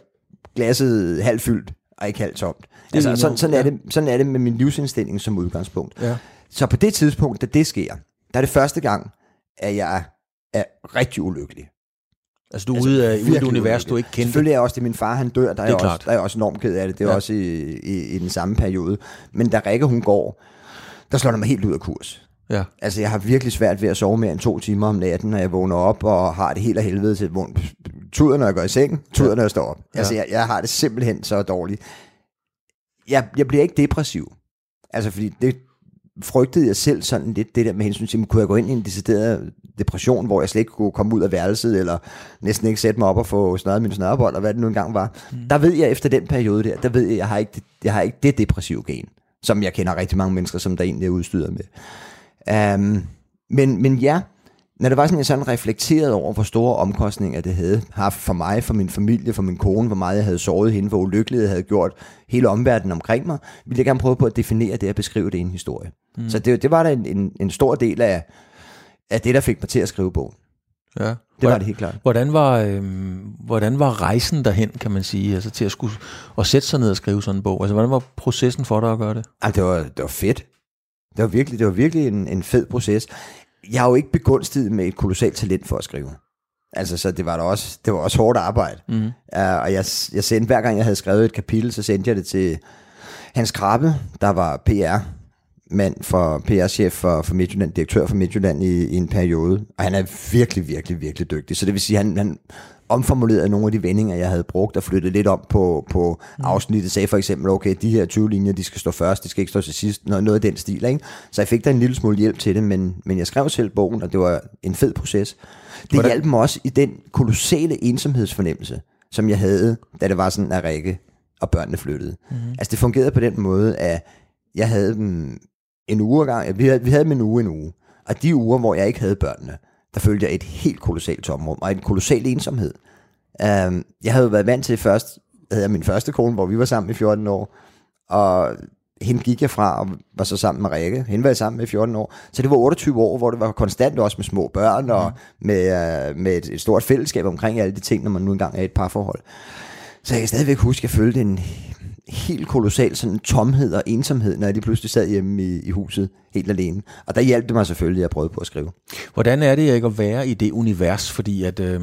glasset halvt fyldt, og ikke halvt tomt. Altså, sådan, sådan, er ja. det, sådan er det med min livsindstilling som udgangspunkt. Ja. Så på det tidspunkt, da det sker, der er det første gang, at jeg er rigtig ulykkelig. Altså, du er ude af, ude af virkelig univers, ulykkelig. du ikke kendte. Selvfølgelig er også det, min far han dør, der er, er også, der er også enormt ked af det. Det er Ja. også i, i, i den samme periode. Men da Rikke hun går, der slår det mig helt ud af kurs. Ja. Altså, jeg har virkelig svært ved at sove mere end to timer om natten, når jeg vågner op og har det helt af helvede til. Tuder, når jeg går i seng, tuder, når jeg står op. Ja. Altså, jeg, jeg har det simpelthen så dårligt. Jeg, jeg bliver ikke depressiv. Altså, fordi det frygtede jeg selv sådan lidt, det der med hensyn til, kunne jeg gå ind i en decideret depression, hvor jeg slet ikke kunne komme ud af værelset, eller næsten ikke sætte mig op og få snøret min snørrebold, og hvad det nu engang var. Mm. Der ved jeg efter den periode der, der ved jeg, jeg har ikke, jeg har ikke det depressive gen, som jeg kender rigtig mange mennesker, som der egentlig er udstyret med. Um, men, men ja, når det var sådan, jeg sådan reflekterede over, hvor store omkostninger det havde haft for mig, for min familie, for min kone, hvor meget jeg havde såret hende, hvor ulykkeligt jeg havde gjort hele omverdenen omkring mig, ville jeg gerne prøve på at definere det og beskrive det i en historie. Mm. Så det, det var da en, en, en stor del af, af det, der fik mig til at skrive bogen. ja. Det var det helt klart. Hvordan var, øhm, hvordan var rejsen derhen, kan man sige, altså til at, skulle, at sætte sig ned og skrive sådan en bog? Altså, hvordan var processen for dig at gøre det? Ej, det, var, det var fedt. Det var virkelig, det var virkelig en, en fed proces. Jeg har jo ikke begunstiget med et kolossalt talent for at skrive. Altså, så det var da også, det var også hårdt arbejde. Mm. Uh, og jeg, jeg sendte, hver gang jeg havde skrevet et kapitel, så sendte jeg det til Hans Krabbe, der var PR, mand for PR-chef for, for Midtjylland, direktør for Midtjylland i, i en periode. Og han er virkelig, virkelig, virkelig dygtig. Så det vil sige, han, han omformulerede nogle af de vendinger, jeg havde brugt, og flyttede lidt om på, på afsnittet. Sagde for eksempel, okay, de her 20 linjer, de skal stå først, de skal ikke stå til sidst. Noget, noget af den stil, ikke? Så jeg fik da en lille smule hjælp til det, men, men jeg skrev selv bogen, og det var en fed proces. Det Hvordan- hjalp mig også i den kolossale ensomhedsfornemmelse, som jeg havde, da det var sådan, at Rikke og børnene flyttede. Mm-hmm. Altså det fungerede på den måde, at jeg havde dem en uge gang. Vi havde, vi havde dem en uge en uge. Og de uger, hvor jeg ikke havde børnene, der følte jeg et helt kolossalt tomrum, og en kolossal ensomhed. Um, jeg havde jo været vant til først, havde jeg min første kone, hvor vi var sammen i 14 år, og hende gik jeg fra og var så sammen med Rikke. Hende var jeg sammen med i 14 år. Så det var 28 år, hvor det var konstant også med små børn og med, uh, med et, et stort fællesskab omkring alle de ting, når man nu engang er i et parforhold. Så jeg kan stadigvæk huske, at jeg følte en helt kolossal sådan tomhed og ensomhed, når jeg lige pludselig sad hjemme i, i huset helt alene. Og der hjalp det mig selvfølgelig, at jeg prøvede på at skrive. Hvordan er det ikke at være i det univers? Fordi at øh,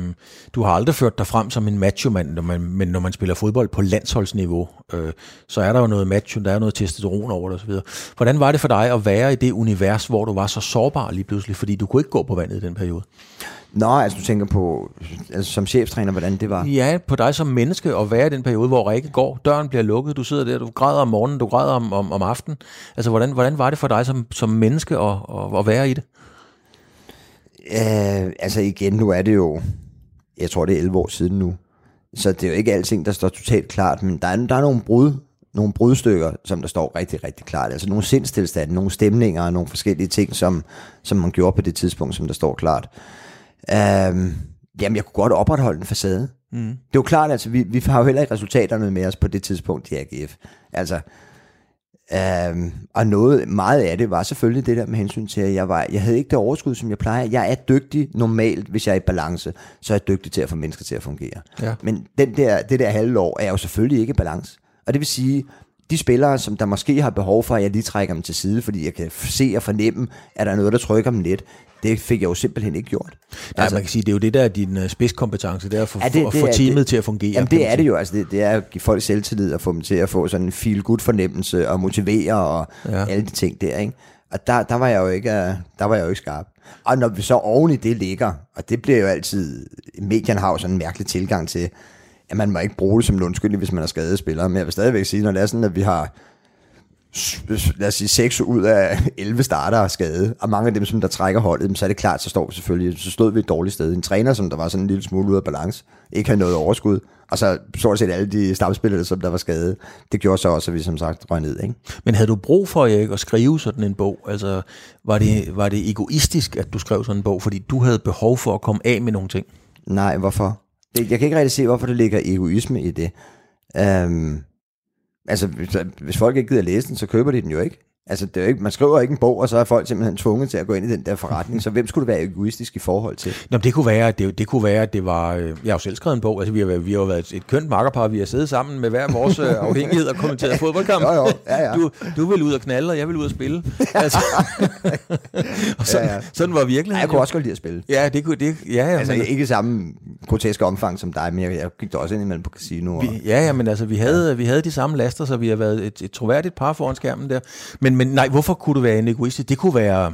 du har aldrig ført dig frem som en machomand, når man, men når man spiller fodbold på landsholdsniveau, øh, så er der jo noget macho, der er noget testosteron over det osv. Hvordan var det for dig at være i det univers, hvor du var så sårbar lige pludselig, fordi du kunne ikke gå på vandet i den periode? Nå, altså du tænker på, altså som chefstræner, hvordan det var. Ja, på dig som menneske at være i den periode, hvor Rikke går, døren bliver lukket, du sidder der, du græder om morgenen, du græder om, om, om aftenen. Altså, hvordan, hvordan var det for dig som, som menneske at, at, at være i det? Øh, altså igen, nu er det jo, jeg tror det er 11 år siden nu, så det er jo ikke alting, der står totalt klart, men der er, der er nogle brud, nogle brudstykker, som der står rigtig, rigtig klart. Altså nogle sindstilstande, nogle stemninger og nogle forskellige ting, som, som man gjorde på det tidspunkt, som der står klart. Øhm, jamen, jeg kunne godt opretholde en facade. Mm. Det er jo klart, altså, vi, vi har jo heller ikke resultaterne med os på det tidspunkt i AGF. Altså, øhm, og noget, meget af det var selvfølgelig det der med hensyn til, at jeg, var, jeg havde ikke det overskud, som jeg plejer. Jeg er dygtig normalt, hvis jeg er i balance, så er jeg dygtig til at få mennesker til at fungere. Ja. Men den der, det der halve år er jo selvfølgelig ikke i balance. Og det vil sige, de spillere, som der måske har behov for, at jeg lige trækker dem til side, fordi jeg kan se og fornemme, at der er noget, der trykker dem lidt, det fik jeg jo simpelthen ikke gjort. Nej, altså, man kan sige, det er jo det der er din uh, spidskompetence, det er at få, Ja, det- det, det få er- teamet det- til at fungere. Jamen det er det jo, altså det, det er at give folk selvtillid og få dem til at få sådan en feel good fornemmelse og motivere og Ja. alle de ting der, ikke? Og der, der var jeg jo ikke, øh, der var jeg jo ikke skarp. Og når vi så oven i det ligger, og det bliver jo altid, medierne har jo sådan en mærkelig tilgang til, at man må ikke bruge det som en undskyldning, hvis man er skadet spiller. Men jeg vil stadigvæk sige, når det er sådan, at vi har lad os sige, 6 ud af 11 starter er skade, og mange af dem, som der trækker holdet, så er det klart, så står vi selvfølgelig, så stod vi et dårligt sted. En træner, som der var sådan en lille smule ude af balance, ikke havde noget overskud, og så stort set alle de stamspillere, som der var skade, det gjorde så også, at vi som sagt røg ned, ikke? Men havde du brug for Erik, at skrive sådan en bog? Altså, var det, var det egoistisk, at du skrev sådan en bog, fordi du havde behov for at komme af med nogle ting? Nej, hvorfor? Jeg kan ikke rigtig se, hvorfor der ligger egoisme i det. Um, altså, hvis, hvis folk ikke gider læse den, så køber de den jo ikke. Altså, det er ikke, man skriver ikke en bog, og så er folk simpelthen tvunget til at gå ind i den der forretning. Så hvem skulle det være egoistisk i forhold til? Nå, det kunne være, at det, det kunne være, at det var... øh, Jeg har jo selv skrevet en bog. Altså, vi har, vi har jo været et, kønt makkerpar. Vi har siddet sammen med hver vores øh, afhængighed og kommenteret fodboldkamp. Jo, jo. Ja, ja. Du, du vil ud og knalde, og jeg vil ud og spille. Altså, og sådan, Ja, ja. sådan var Ja, virkeligheden. jeg kunne også godt lide at spille. Ja, det kunne det. Ja, ja, Altså men, ikke samme groteske omfang som dig, men jeg, jeg gik da også ind imellem på casino. Og, vi, ja, ja, men altså, vi havde, ja. vi havde de samme laster, så vi har været et, et troværdigt par foran skærmen der. Men, men nej, hvorfor kunne du være en egoist? Det kunne være...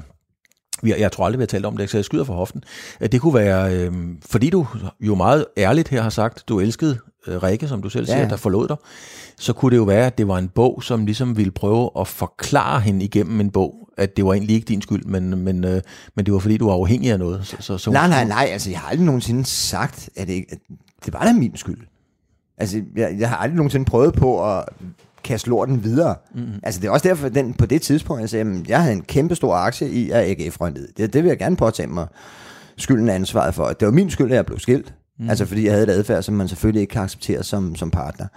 Jeg tror aldrig, vi har talt om det, så jeg skyder for hoften. Det kunne være, øh, fordi du jo meget ærligt her har sagt, du elskede øh, Rikke, som du selv siger, Ja. der forlod dig, så kunne det jo være, at det var en bog, som ligesom ville prøve at forklare hende igennem en bog, at det var egentlig ikke din skyld, men, men, øh, men det var fordi, du var afhængig af noget. Så, så, så Nej, nej, nej, altså jeg har aldrig nogensinde sagt, at det, at det var da min skyld. Altså jeg, jeg har aldrig nogensinde prøvet på at kaste lorten videre. Mm-hmm. Altså det er også derfor, den, på det tidspunkt, jeg sagde, at jeg havde en kæmpe stor aktie i, at AGF røg ned. Det, det vil jeg gerne påtage mig skylden og ansvaret for. Det var min skyld, at jeg blev skilt. Mm. Altså fordi jeg havde et adfærd, som man selvfølgelig ikke kan acceptere som, som partner.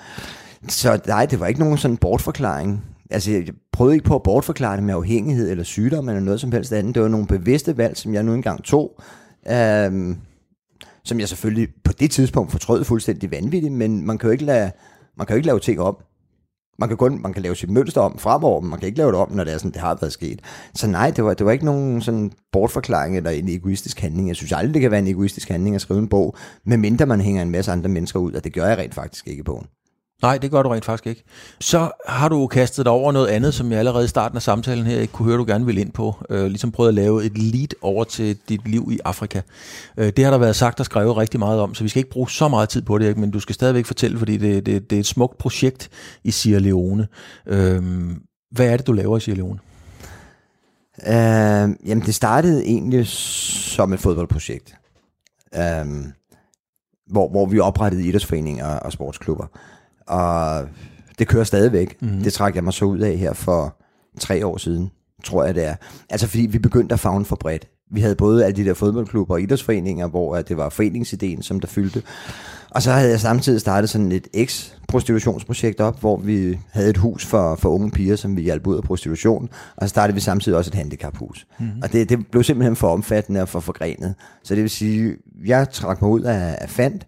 Så nej, det var ikke nogen sådan bortforklaring. Altså, jeg prøvede ikke på at bortforklare det med afhængighed eller sygdom eller noget som helst andet. Det var nogle bevidste valg, som jeg nu engang tog. Øhm, som jeg selvfølgelig på det tidspunkt fortrød fuldstændig vanvittigt, men man kan jo ikke lade, man kan jo ikke lave ting om. Man kan, kun, man kan lave sit mønster om fremover, men man kan ikke lave det om, når det er sådan, det har været sket. Så nej, det var, det var ikke nogen sådan bortforklaring eller en egoistisk handling. Jeg synes aldrig, det kan være en egoistisk handling at skrive en bog, medmindre man hænger en masse andre mennesker ud, og det gør jeg rent faktisk ikke i bogen. Nej, det gør du rent faktisk ikke. Så har du kastet dig over noget andet, som jeg allerede i starten af samtalen her ikke kunne høre, du gerne vil ind på. Øh, ligesom prøvet at lave et lead over til dit liv i Afrika. Øh, det har der været sagt og skrevet rigtig meget om, så vi skal ikke bruge så meget tid på det, ikke? men du skal stadigvæk fortælle, fordi det, det, det er et smukt projekt i Sierra Leone. Øh, hvad er det, du laver i Sierra Leone? Øh, jamen, det startede egentlig som et fodboldprojekt, øh, hvor, hvor vi oprettede idrætsforeninger og sportsklubber. Og det kører stadigvæk. Mm. Det trak jeg mig så ud af her for tre år siden, tror jeg det er. Altså fordi vi begyndte at fagne for bredt. Vi havde både alle de der fodboldklubber og idrætsforeninger, hvor at det var foreningsideen, som der fyldte. Og så havde jeg samtidig startet sådan et eks-prostitutionsprojekt op, hvor vi havde et hus for, for unge piger, som vi hjalp ud af prostitution. Og så startede vi samtidig også et handicaphus. Mm-hmm. Og det, det blev simpelthen for omfattende og for forgrenet. Så det vil sige, jeg trak mig ud af, af fandt,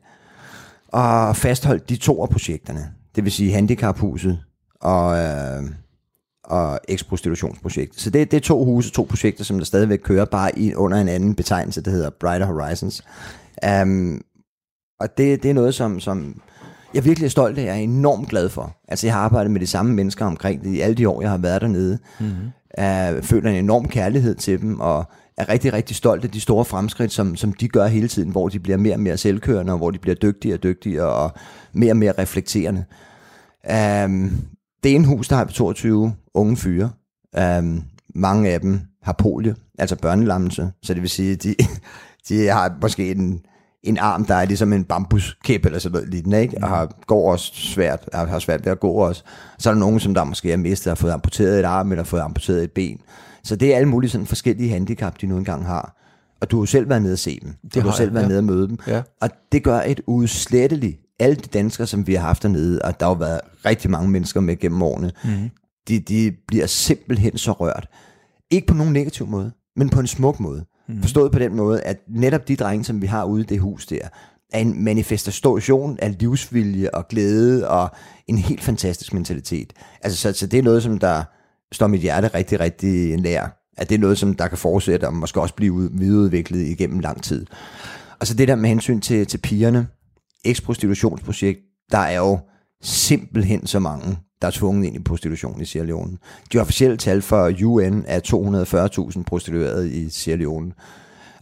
og fastholdt de to af projekterne. Det vil sige handicaphuset og, øh, og eksprostitutionsprojektet. Så det, det er to huse, to projekter, som der stadigvæk kører, bare i, under en anden betegnelse, der hedder Brighter Horizons. Um, og det, det er noget, som, som jeg virkelig er stolt af, jeg er enormt glad for. Altså jeg har arbejdet med de samme mennesker omkring det i alle de år, jeg har været dernede. Mm-hmm. Uh, føler en enorm kærlighed til dem, og er rigtig, rigtig stolt af de store fremskridt, som, som de gør hele tiden, hvor de bliver mere og mere selvkørende, og hvor de bliver dygtigere og dygtigere, og mere og mere reflekterende. Um, det ene hus, der har 22 unge fyre. Um, mange af dem har polio, altså børnelammelse, så det vil sige, de, de har måske en, en arm, der er ligesom en bambuskæp eller sådan noget lignende, ikke? og har, går også svært, har, har svært ved at gå også. Så er der nogen, som der måske har mistet, har fået amputeret et arm, eller fået amputeret et ben. Så det er alle mulige sådan forskellige handicap, de nu engang har. Og du har jo selv været nede og se dem. Det du har har selv jeg, været ja. nede og møde dem. Ja. Og det gør et udsletteligt. Alle de danskere, som vi har haft dernede, og der har jo været rigtig mange mennesker med gennem årene, mm. de, de bliver simpelthen så rørt. Ikke på nogen negativ måde, men på en smuk måde. Mm. Forstået på den måde, at netop de drenge, som vi har ude i det hus der, er en manifestation af livsvilje og glæde og en helt fantastisk mentalitet. Altså, så, så det er noget, som der står mit hjerte rigtig, rigtig nær. At det er noget, som der kan fortsætte og måske også blive videreudviklet igennem lang tid. Og så det der med hensyn til, til pigerne, eksprostitutionsprojekt, der er jo simpelthen så mange, der er tvunget ind i prostitution i Sierra Leone. De officielle tal for UN er 240.000 prostituerede i Sierra Leone.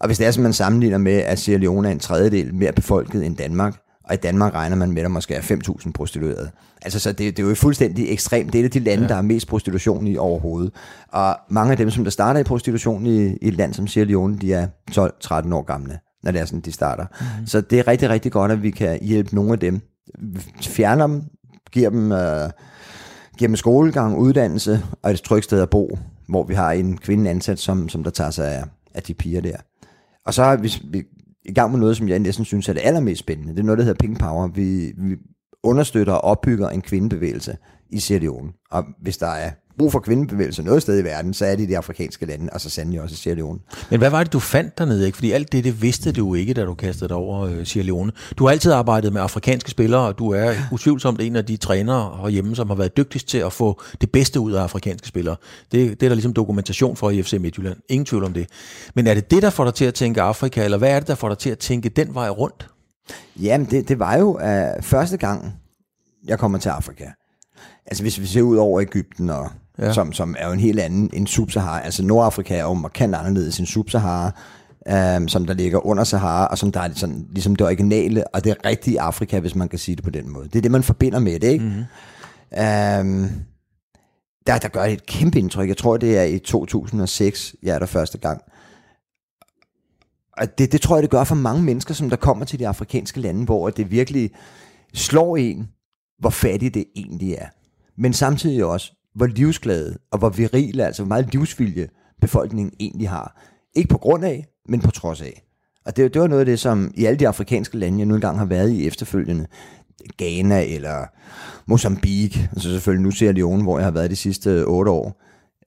Og hvis det er, som man sammenligner med, at Sierra Leone er en tredjedel mere befolket end Danmark, og i Danmark regner man med, at der måske er 5.000 prostituerede. Altså, så det, det er jo fuldstændig ekstremt. Det er et af de lande, ja. der har mest prostitution i overhovedet. Og mange af dem, som der starter i prostitution i, i et land som Sierra Leone, de er 12-13 år gamle, når det er sådan, de starter. Mm-hmm. Så det er rigtig, rigtig godt, at vi kan hjælpe nogle af dem. Fjerne dem, giver dem, øh, giver dem skolegang, uddannelse og et trygt sted at bo, hvor vi har en kvinde ansat, som, som der tager sig af, af de piger der. Og så vi, vi i gang med noget, som jeg næsten synes er det allermest spændende. Det er noget, der hedder Pink Power. Vi, vi understøtter og opbygger en kvindebevægelse i Sierra Leone. Og hvis der er brug for kvindebevægelser noget sted i verden, så er det i de afrikanske lande, og så sandelig også i Sierra Leone. Men hvad var det, du fandt dernede? Ikke? Fordi alt det, det vidste du ikke, da du kastede dig over øh, Sierra Leone. Du har altid arbejdet med afrikanske spillere, og du er utvivlsomt en af de trænere herhjemme, som har været dygtigst til at få det bedste ud af afrikanske spillere. Det, det er der ligesom dokumentation for i FC Midtjylland. Ingen tvivl om det. Men er det det, der får dig til at tænke Afrika, eller hvad er det, der får dig til at tænke den vej rundt? Jamen, det, det var jo uh, første gang, jeg kommer til Afrika. Altså hvis vi ser ud over Ægypten, og, ja. som, som er jo en helt anden end Sub-Sahara. Altså Nordafrika er jo markant anderledes end Sub-Sahara, um, som der ligger under Sahara, og som der er sådan, ligesom det originale, og det rigtige Afrika, hvis man kan sige det på den måde. Det er det, man forbinder med det, ikke? Mm-hmm. Um, der, der gør det et kæmpe indtryk. Jeg tror, det er i 2006, jeg er der første gang. Og det, det tror jeg, det gør for mange mennesker, som der kommer til de afrikanske lande, hvor det virkelig slår en, hvor fattig det egentlig er. Men samtidig også, hvor livsglade og hvor virile, altså hvor meget livsvilje befolkningen egentlig har. Ikke på grund af, men på trods af. Og det, det var noget af det, som i alle de afrikanske lande, jeg nu engang har været i efterfølgende, Ghana eller Mozambique, altså selvfølgelig nu ser Leone, hvor jeg har været de sidste otte år.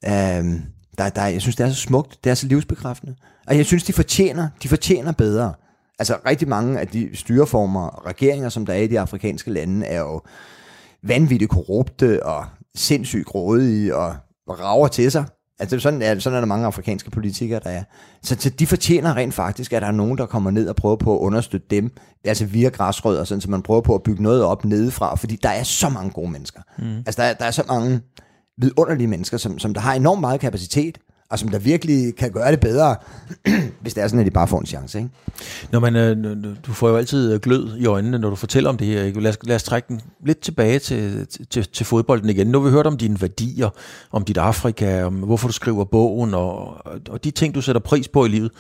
øhm, der, der, jeg synes, det er så smukt, det er så livsbekræftende. Og jeg synes, de fortjener, de fortjener bedre. Altså rigtig mange af de styreformer og regeringer, som der er i de afrikanske lande, er jo vanvittigt korrupte og sindssygt grådige og rager til sig. Altså sådan er, sådan er der mange afrikanske politikere, der er. Så, så de fortjener rent faktisk, at der er nogen, der kommer ned og prøver på at understøtte dem, altså via græsrødder, sådan, så man prøver på at bygge noget op nedefra, fordi der er så mange gode mennesker. Mm. Altså der er, der er så mange vidunderlige mennesker, som, som der har enormt meget kapacitet, og som der virkelig kan gøre det bedre, hvis det er sådan, at de bare får en chance. Ikke? Når man, øh, du får jo altid glød i øjnene, når du fortæller om det her. Ikke? Lad, os, lad os trække den lidt tilbage til, til, til fodbolden igen. Nu har vi hørt om dine værdier, om dit Afrika, om hvorfor du skriver bogen, og, og de ting, du sætter pris på i livet.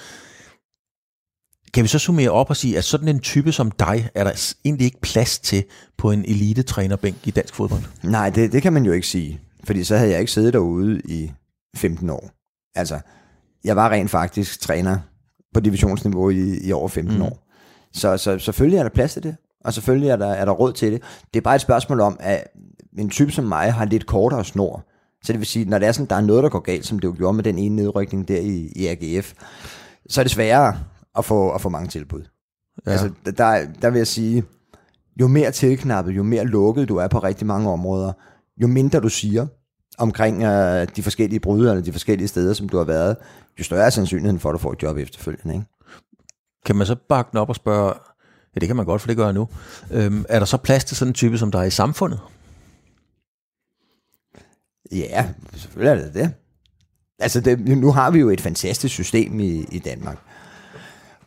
Kan vi så summere op og sige, at sådan en type som dig, er der egentlig ikke plads til på en elite-trænerbænk i dansk fodbold? Nej, det, det kan man jo ikke sige. Fordi så havde jeg ikke siddet derude i 15 år. Altså, jeg var rent faktisk træner på divisionsniveau i, i over 15 mm. år. Så, så selvfølgelig er der plads til det, og selvfølgelig er der, er der råd til det. Det er bare et spørgsmål om, at en type som mig har lidt kortere snor. Så det vil sige, når det er sådan, der er noget, der går galt, som det jo gjorde med den ene nedrykning der i, i AGF, så er det sværere at få, at få mange tilbud. Ja. Altså, der, der vil jeg sige, jo mere tilknappet, jo mere lukket du er på rigtig mange områder, jo mindre du siger, omkring øh, de forskellige brud eller de forskellige steder, som du har været, jo større er sandsynligheden for, at du får et job efterfølgende. Ikke? Kan man så bakke den op og spørge, ja det kan man godt, for det gør jeg nu, øhm, er der så plads til sådan en type, som der er i samfundet? Ja, selvfølgelig er det det. Altså, det, nu har vi jo et fantastisk system i, i Danmark.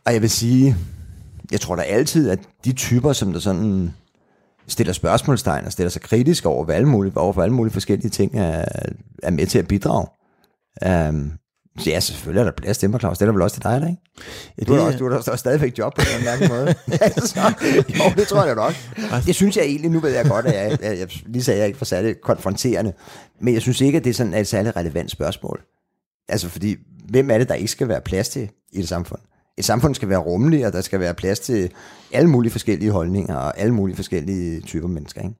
Og jeg vil sige, jeg tror da altid, at de typer, som der sådan stiller spørgsmålstegn og stiller sig kritisk over, hvad alle mulige, over for alle mulige forskellige ting, er, er med til at bidrage. Um, så ja, selvfølgelig er der plads til mig, Claus. Det er der vel også til dig, der, ikke? Ja, det, du, har også, du har også stadigvæk job på en mærkelig måde. så, jo, det tror jeg nok. Det synes jeg egentlig, nu ved jeg godt, at jeg, jeg, jeg lige sagde, at jeg ikke var særlig konfronterende. Men jeg synes ikke, at det er sådan et særligt relevant spørgsmål. Altså, fordi hvem er det, der ikke skal være plads til i det samfund? Et samfund skal være rummeligt, og der skal være plads til alle mulige forskellige holdninger og alle mulige forskellige typer mennesker. Ikke?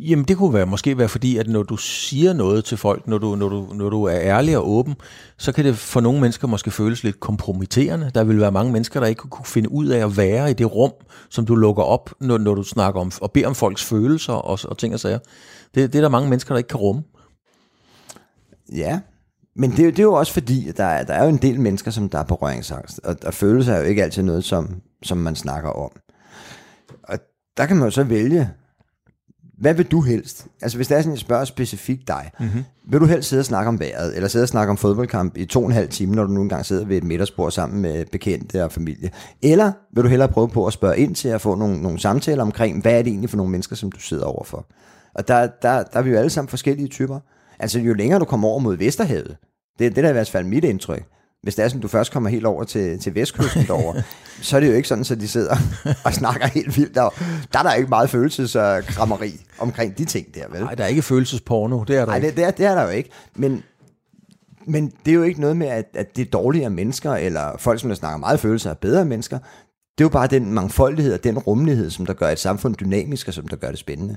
Jamen det kunne være, måske være fordi, at når du siger noget til folk, når du, når, du, når du er ærlig og åben, så kan det for nogle mennesker måske føles lidt kompromitterende. Der vil være mange mennesker, der ikke kunne finde ud af at være i det rum, som du lukker op, når, når du snakker om og beder om folks følelser og, og ting og sager. Det, det er der mange mennesker, der ikke kan rumme. Ja, men det, det er jo også fordi, at der er, der er jo en del mennesker, som der er berøringsangst, og, og følelser er jo ikke altid noget, som, som man snakker om. Og der kan man jo så vælge, hvad vil du helst? Altså hvis det er sådan, jeg spørger specifikt dig, mm-hmm. vil du helst sidde og snakke om vejret, eller sidde og snakke om fodboldkamp i to og en halv time, når du nu engang sidder ved et middagsbord sammen med bekendte og familie? Eller vil du hellere prøve på at spørge ind til at få nogle, nogle samtaler omkring, hvad er det egentlig for nogle mennesker, som du sidder overfor? Og der, der, der er vi jo alle sammen forskellige typer. Altså jo længere du kommer over mod Vesterhavet, det, det er da i hvert fald mit indtryk. Hvis det er sådan, du først kommer helt over til, til vestkysten derovre, så er det jo ikke sådan, at de sidder og snakker helt vildt. Der, der er der ikke meget følelseskrammeri omkring de ting der, vel? Nej, der er ikke følelsesporno, det er der Nej, ikke. det, det, er, det er der jo ikke. Men, men det er jo ikke noget med, at, at det er dårligere mennesker, eller folk, som der snakker meget følelser, er bedre mennesker. Det er jo bare den mangfoldighed og den rummelighed, som der gør et samfund dynamisk og som der gør det spændende.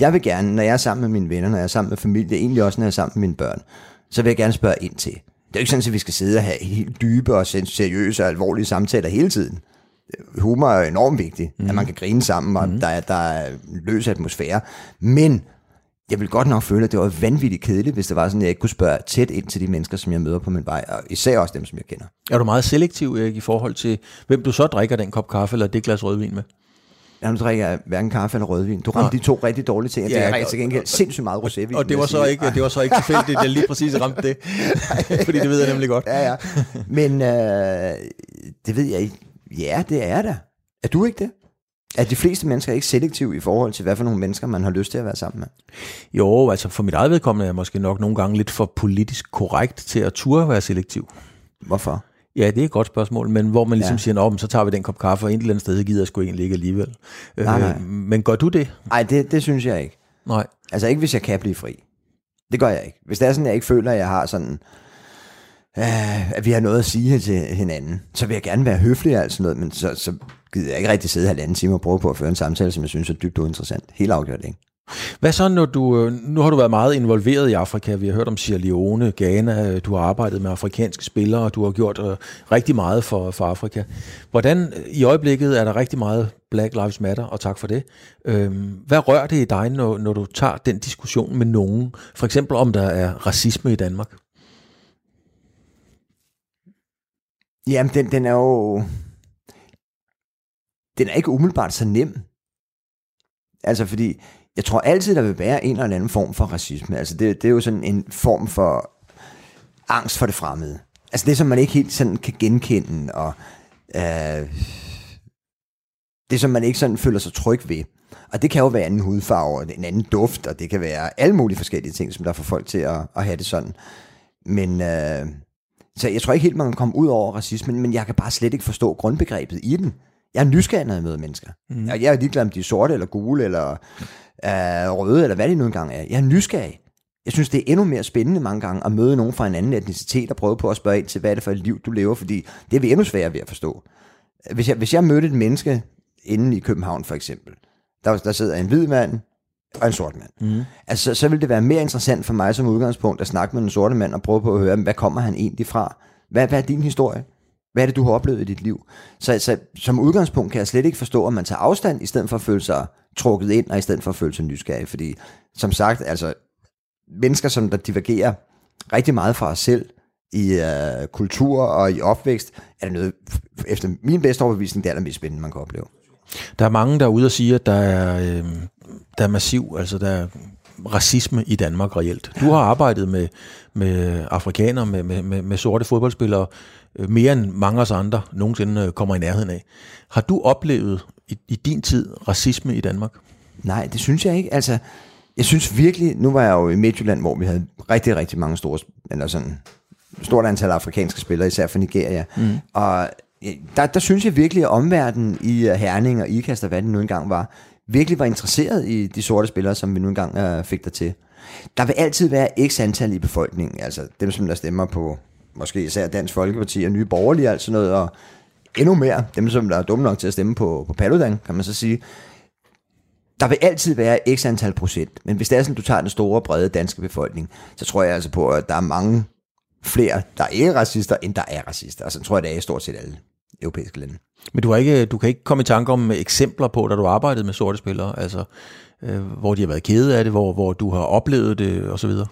Jeg vil gerne, når jeg er sammen med mine venner, når jeg er sammen med familie, egentlig også når jeg er sammen med mine børn, så vil jeg gerne spørge ind til. Det er jo ikke sådan, at vi skal sidde og have helt dybe og seriøse og alvorlige samtaler hele tiden. Humor er enormt vigtigt, mm. at man kan grine sammen, og mm. der, er, der er løs atmosfære. Men jeg vil godt nok føle, at det var vanvittigt kedeligt, hvis det var sådan, at jeg ikke kunne spørge tæt ind til de mennesker, som jeg møder på min vej, og især også dem, som jeg kender. Er du meget selektiv, Erik, i forhold til, hvem du så drikker den kop kaffe eller det glas rødvin med? Ja, nu drikker jeg hverken kaffe eller rødvin. Du ramte de to rigtig dårlige ting. Ja, det er til gengæld sindssygt meget rosévin. Og det var, så ikke, det var så ikke tilfældigt, at jeg lige præcis ramte det. Fordi det ved jeg nemlig godt. Ja, ja. Men øh, det ved jeg ikke. Ja, det er der. Er du ikke det? Er de fleste mennesker ikke selektive i forhold til, hvad for nogle mennesker man har lyst til at være sammen med? Jo, altså for mit eget vedkommende er jeg måske nok nogle gange lidt for politisk korrekt til at turde være selektiv. Hvorfor? Ja, det er et godt spørgsmål, men hvor man ligesom ja. siger, at så tager vi den kop kaffe, og et eller andet sted gider jeg sgu egentlig ikke alligevel. Nej, nej. Øh, men gør du det? Nej, det, det synes jeg ikke. Nej. Altså ikke, hvis jeg kan blive fri. Det gør jeg ikke. Hvis det er sådan, jeg ikke føler, at jeg har sådan øh, at vi har noget at sige til hinanden, så vil jeg gerne være høflig og alt sådan noget, men så, så gider jeg ikke rigtig sidde halvanden time og prøve på at føre en samtale, som jeg synes er dybt uinteressant. Helt afgjort, ikke? Hvad så, når du, øh, nu har du været meget involveret i Afrika, vi har hørt om Sierra Leone, Ghana, du har arbejdet med afrikanske spillere, og du har gjort uh, rigtig meget for, for Afrika. Hvordan, øh, i øjeblikket er der rigtig meget Black Lives Matter, og tak for det. Øhm, hvad rører det i dig, når, når du tager den diskussion med nogen? For eksempel om der er racisme i Danmark? Jamen, den, den er jo... Den er ikke umiddelbart så nem. Altså, fordi jeg tror altid, der vil være en eller anden form for racisme. Altså, det, det er jo sådan en form for angst for det fremmede. Altså, det som man ikke helt sådan kan genkende, og øh, det som man ikke sådan føler sig tryg ved. Og det kan jo være en hudfarve, en anden duft, og det kan være alle mulige forskellige ting, som der får folk til at, at have det sådan. Men... Øh, så jeg tror ikke helt, man kan komme ud over racismen, men jeg kan bare slet ikke forstå grundbegrebet i den. Jeg er nysgerrig, når jeg møder mennesker. Mm. Jeg, jeg er ligeglad om de er sorte, eller gule, eller øh, røde, eller hvad de nu engang er. Jeg er nysgerrig. Jeg synes, det er endnu mere spændende mange gange at møde nogen fra en anden etnicitet og prøve på at spørge ind til, hvad er det for et liv, du lever, fordi det er vi endnu sværere ved at forstå. Hvis jeg, hvis jeg mødte et menneske inde i København for eksempel, der, der sidder en hvid mand, og en sort mand. Mm. Altså, så vil det være mere interessant for mig som udgangspunkt at snakke med en sorte mand og prøve på at høre, hvad kommer han egentlig fra? Hvad, hvad er din historie? Hvad er det, du har oplevet i dit liv? Så, så som udgangspunkt kan jeg slet ikke forstå, at man tager afstand, i stedet for at føle sig trukket ind, og i stedet for at føle sig nysgerrig. Fordi, som sagt, altså, mennesker, som der divergerer rigtig meget fra os selv, i øh, kultur og i opvækst, er det noget, efter min bedste overbevisning, det er allermest spændende, man kan opleve. Der er mange, der er ude og sige, at der er, øh, der er massiv, altså der er racisme i Danmark reelt. Du har arbejdet med, med afrikanere, med, med, med, med sorte fodboldspillere, øh, mere end mange af os andre nogensinde øh, kommer i nærheden af. Har du oplevet i, i din tid racisme i Danmark? Nej, det synes jeg ikke. Altså, jeg synes virkelig, nu var jeg jo i Midtjylland, hvor vi havde rigtig, rigtig mange store, eller sådan, stort antal afrikanske spillere, især fra Nigeria. Mm. Og der, der synes jeg virkelig, at omverdenen i øh, Herning og Ikast, og hvad det nu engang var, virkelig var interesseret i de sorte spillere, som vi nu engang uh, fik der til. Der vil altid være x antal i befolkningen, altså dem, som der stemmer på måske især Dansk Folkeparti og Nye Borgerlige, altså noget, og endnu mere, dem, som der er dumme nok til at stemme på, på Paludan, kan man så sige. Der vil altid være x antal procent, men hvis det er sådan, du tager den store, brede danske befolkning, så tror jeg altså på, at der er mange flere, der ikke er racister, end der er racister. Altså, tror jeg, det er i stort set alle europæiske lande. Men du, har ikke, du kan ikke komme i tanke om eksempler på, da du arbejdede med sorte spillere, altså øh, hvor de har været kede af det, hvor, hvor du har oplevet det, og så videre?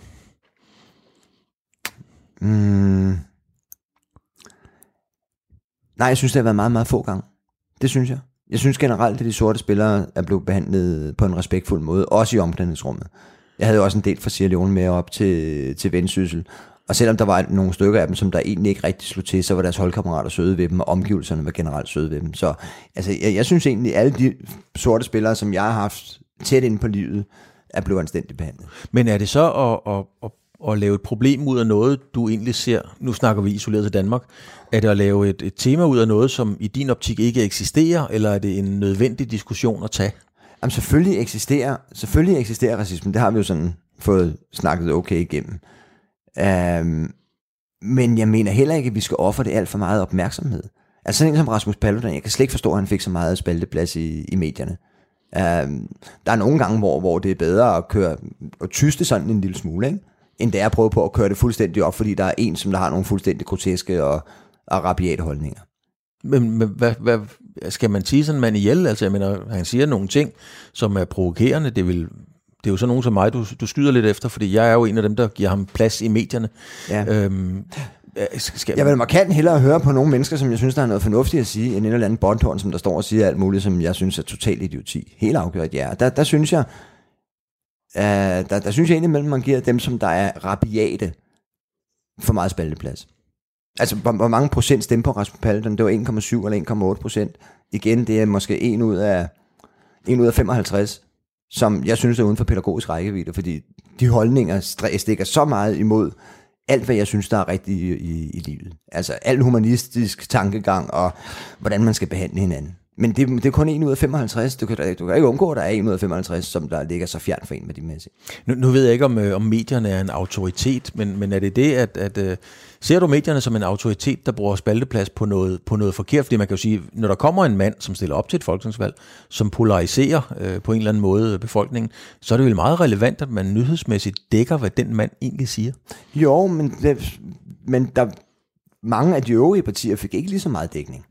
Mm. Nej, jeg synes, det har været meget, meget få gange. Det synes jeg. Jeg synes generelt, at de sorte spillere er blevet behandlet på en respektfuld måde, også i omklædningsrummet. Jeg havde jo også en del fra Sierra Leone med op til, til Vendsyssel, og selvom der var nogle stykker af dem, som der egentlig ikke rigtig slog til, så var deres holdkammerater søde ved dem, og omgivelserne var generelt søde ved dem. Så altså, jeg, jeg synes egentlig, at alle de sorte spillere, som jeg har haft tæt ind på livet, er blevet anstændigt behandlet. Men er det så at, at, at, at lave et problem ud af noget, du egentlig ser, nu snakker vi isoleret til Danmark, er det at lave et, et tema ud af noget, som i din optik ikke eksisterer, eller er det en nødvendig diskussion at tage? Jamen selvfølgelig eksisterer, selvfølgelig eksisterer racisme, det har vi jo sådan fået snakket okay igennem. Um, men jeg mener heller ikke, at vi skal ofre det alt for meget opmærksomhed. Altså sådan en som Rasmus Paludan, jeg kan slet ikke forstå, at han fik så meget spalteplads i, i medierne. Um, der er nogle gange, hvor, hvor det er bedre at køre og tyste sådan en lille smule, ikke? End det er at prøve på at køre det fuldstændig op, fordi der er en, som der har nogle fuldstændig groteske og, og rabiate holdninger. Men, men hvad, hvad, skal man sige sådan en mand ihjel? Altså, jeg mener, han siger nogle ting, som er provokerende. Det, vil, det er jo så nogen som mig, du, du skyder lidt efter, fordi jeg er jo en af dem, der giver ham plads i medierne. Ja. Øhm, skal, Jeg vil markant hellere høre på nogle mennesker, som jeg synes, der er noget fornuftigt at sige, end en eller anden bondhorn, som der står og siger alt muligt, som jeg synes er totalt idioti. Helt afgjort, ja. Der, der synes jeg, uh, der, der synes jeg indimellem, man giver dem, som der er rabiate, for meget spalteplads. Altså, hvor, hvor mange procent stemte på Rasmus Paludan? Det var 1,7 eller 1,8 procent. Igen, det er måske 1 ud af, 1 ud af 55, som jeg synes er uden for pædagogisk rækkevidde, fordi de holdninger stikker så meget imod alt, hvad jeg synes, der er rigtigt i, i, i livet. Altså al humanistisk tankegang og hvordan man skal behandle hinanden. Men det, det er kun 1 ud af 55. Du kan, du kan ikke undgå, at der er 1 ud af 55, som der ligger så fjernt for en med de mæssige. Nu, nu ved jeg ikke, om, øh, om medierne er en autoritet, men, men er det det, at, at uh, ser du medierne som en autoritet, der bruger spalteplads på noget, på noget forkert? Fordi man kan jo sige, når der kommer en mand, som stiller op til et folketingsvalg, som polariserer uh, på en eller anden måde befolkningen, så er det jo meget relevant, at man nyhedsmæssigt dækker, hvad den mand egentlig siger. Jo, men, det, men der, mange af de øvrige partier fik ikke lige så meget dækning.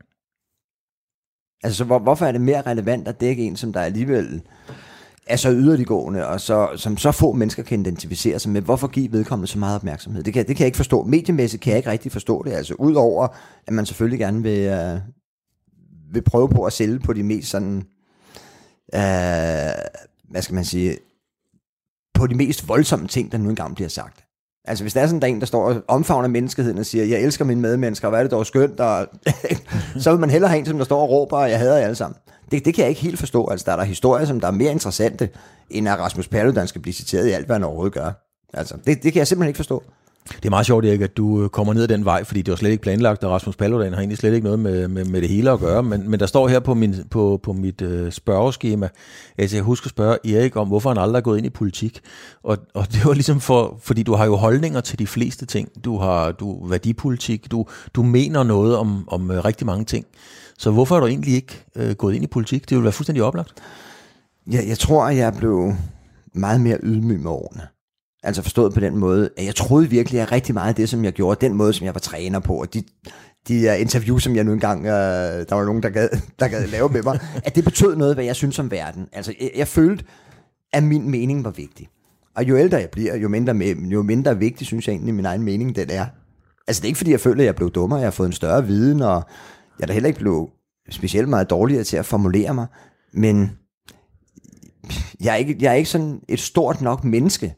Altså, så hvor, hvorfor er det mere relevant at dække en, som der alligevel er så yderliggående, og så, som så få mennesker kan identificere sig med? Hvorfor give vedkommende så meget opmærksomhed? Det kan, det kan jeg ikke forstå. Mediemæssigt kan jeg ikke rigtig forstå det. Altså, udover at man selvfølgelig gerne vil, øh, vil prøve på at sælge på de mest sådan, Øh, hvad skal man sige, på de mest voldsomme ting, der nu engang bliver sagt. Altså hvis der er sådan en, der står og omfavner menneskeheden og siger, jeg elsker mine medmennesker, og hvad er det dog skønt, og så vil man hellere have en, som der står og råber, jeg hader jer alle sammen. Det, det kan jeg ikke helt forstå. Altså der er der historier, som der er mere interessante, end at Rasmus Paludan skal blive citeret i alt, hvad han overhovedet gør. Altså det, det kan jeg simpelthen ikke forstå. Det er meget sjovt, Erik, at du øh, kommer ned ad den vej, fordi det var slet ikke planlagt, og Rasmus Paludan har egentlig slet ikke noget med, med, med det hele at gøre. Men, men der står her på, min, på, på mit øh, spørgeskema, at jeg husker at spørge Erik om, hvorfor han aldrig er gået ind i politik. Og, og det var ligesom for, fordi du har jo holdninger til de fleste ting. Du har du værdipolitik, du, du mener noget om, om øh, rigtig mange ting. Så hvorfor er du egentlig ikke øh, gået ind i politik? Det ville være fuldstændig oplagt. Ja, jeg tror, at jeg blev meget mere ydmyg med årene. Altså forstået på den måde, at jeg troede virkelig, at rigtig meget af det, som jeg gjorde, den måde, som jeg var træner på, og de, de uh, interviews, som jeg nu engang, uh, der var nogen, der gad, der gad lave med mig, at det betød noget, hvad jeg synes om verden. Altså, jeg, jeg følte, at min mening var vigtig. Og jo ældre jeg bliver, jo mindre, jo mindre vigtig, synes jeg egentlig, min egen mening den er. Altså, det er ikke, fordi jeg føler, at jeg blev dummere, jeg har fået en større viden, og jeg er da heller ikke blevet specielt meget dårligere til at formulere mig, men jeg er ikke, jeg er ikke sådan et stort nok menneske,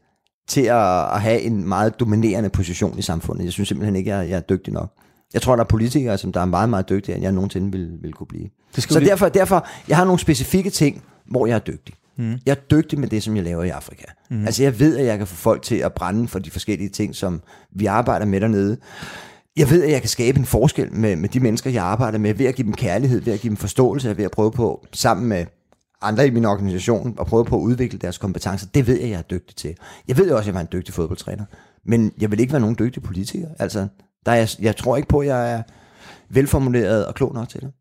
til at, at have en meget dominerende position i samfundet. Jeg synes simpelthen ikke, at jeg, jeg er dygtig nok. Jeg tror, der er politikere, som der er meget, meget dygtigere, end jeg nogensinde vil, vil kunne blive. Det Så vi... derfor, derfor, jeg har nogle specifikke ting, hvor jeg er dygtig. Mm. Jeg er dygtig med det, som jeg laver i Afrika. Mm. Altså, jeg ved, at jeg kan få folk til at brænde for de forskellige ting, som vi arbejder med dernede. Jeg ved, at jeg kan skabe en forskel med, med de mennesker, jeg arbejder med, ved at give dem kærlighed, ved at give dem forståelse, ved at prøve på, sammen med andre i min organisation og prøve på at udvikle deres kompetencer. Det ved jeg, jeg er dygtig til. Jeg ved jo også, at jeg var en dygtig fodboldtræner. Men jeg vil ikke være nogen dygtig politiker. Altså, der er, jeg tror ikke på, at jeg er velformuleret og klog nok til det.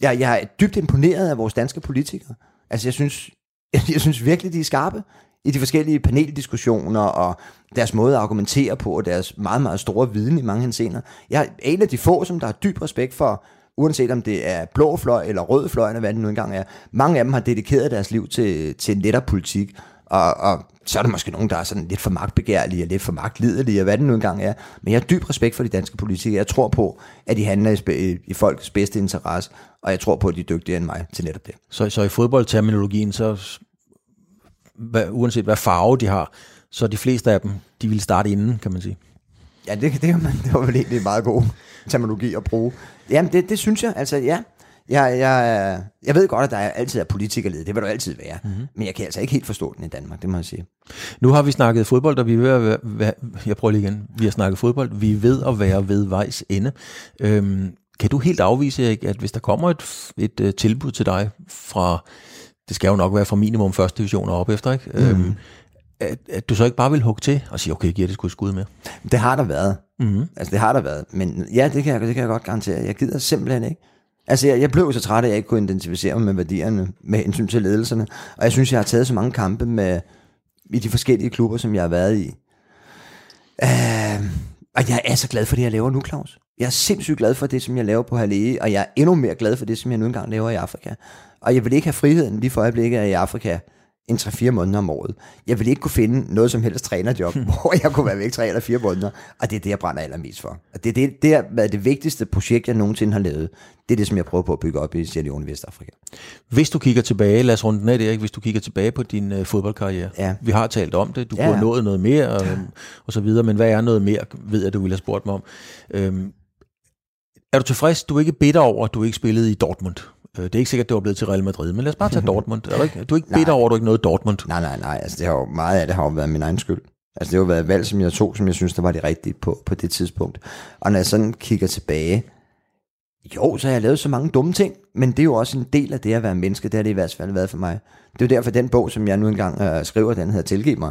Jeg, jeg er dybt imponeret af vores danske politikere. Altså, jeg synes, jeg, jeg synes virkelig, de er skarpe i de forskellige paneldiskussioner og deres måde at argumentere på, og deres meget, meget store viden i mange henseender. Jeg er en af de få, som der har dyb respekt for uanset om det er blå fløj eller rød fløj, eller hvad det nu engang er. Mange af dem har dedikeret deres liv til, til netop politik, og, og så er der måske nogen, der er sådan lidt for magtbegærlige og lidt for magtlidelige, og hvad det nu engang er. Men jeg har dyb respekt for de danske politikere. Jeg tror på, at de handler i, i folks bedste interesse, og jeg tror på, at de er dygtigere end mig til netop det. Så, så i fodboldterminologien, så hvad, uanset hvad farve de har, så de fleste af dem, de vil starte inden, kan man sige. Ja, det, det, det var vel egentlig en meget god terminologi at bruge. Jamen, det, det synes jeg. Altså, ja. Jeg, jeg, jeg ved godt, at der altid er politikerled. Det vil der altid være. Mm-hmm. Men jeg kan altså ikke helt forstå den i Danmark, det må jeg sige. Nu har vi snakket fodbold, og vi er ved at være, jeg prøver lige igen. Vi har snakket fodbold. Vi er ved at være ved vejs ende. Øhm, kan du helt afvise, Erik, at hvis der kommer et, et, et tilbud til dig fra, det skal jo nok være fra minimum første division og op efter, ikke? Mm. Øhm, at, at du så ikke bare vil hugge til og sige, okay, giver det sgu et skud med? Det har der været. Mm-hmm. Altså, det har der været. Men ja, det kan, jeg, det kan jeg godt garantere. Jeg gider simpelthen ikke Altså, jeg, jeg blev så træt, at jeg ikke kunne identificere mig med værdierne med hensyn til ledelserne. Og jeg synes, jeg har taget så mange kampe med, i de forskellige klubber, som jeg har været i. Øh, og jeg er så glad for det, jeg laver nu, Claus. Jeg er sindssygt glad for det, som jeg laver på Halle, e, og jeg er endnu mere glad for det, som jeg nu engang laver i Afrika. Og jeg vil ikke have friheden lige for øjeblikket i Afrika en 3-4 måneder om året. Jeg vil ikke kunne finde noget som helst trænerjob, hvor jeg kunne være væk 3 eller 4 måneder. Og det er det, jeg brænder allermest for. Og det er det, det, er, det vigtigste projekt, jeg nogensinde har lavet. Det er det, som jeg prøver på at bygge op i Sierra Leone i Vestafrika. Hvis du kigger tilbage, lad os runde den af, Erik, hvis du kigger tilbage på din uh, fodboldkarriere. Ja. Vi har talt om det, du Ja, kunne have nået noget mere og, og så videre, men hvad er noget mere, ved jeg, du ville have spurgt mig om. Øhm, er du tilfreds? Du er ikke bitter over, at du ikke spillede i Dortmund. Øh, Det er ikke sikkert, at du var blevet til Real Madrid, men lad os bare tage Dortmund. Er du, ikke, du er ikke Nej. bitter over, at du ikke nåede Dortmund. Nej, nej, nej. Altså, det har jo, meget af det har jo været min egen skyld. Altså, det har jo været et valg, som jeg tog, som jeg synes, der var det rigtige på, på det tidspunkt. Og når jeg sådan kigger tilbage, jo, så har jeg lavet så mange dumme ting, men det er jo også en del af det at være menneske. Det har det i hvert fald været for mig. Det er jo derfor, den bog, som jeg nu engang øh, skriver, den hedder Tilgiv mig.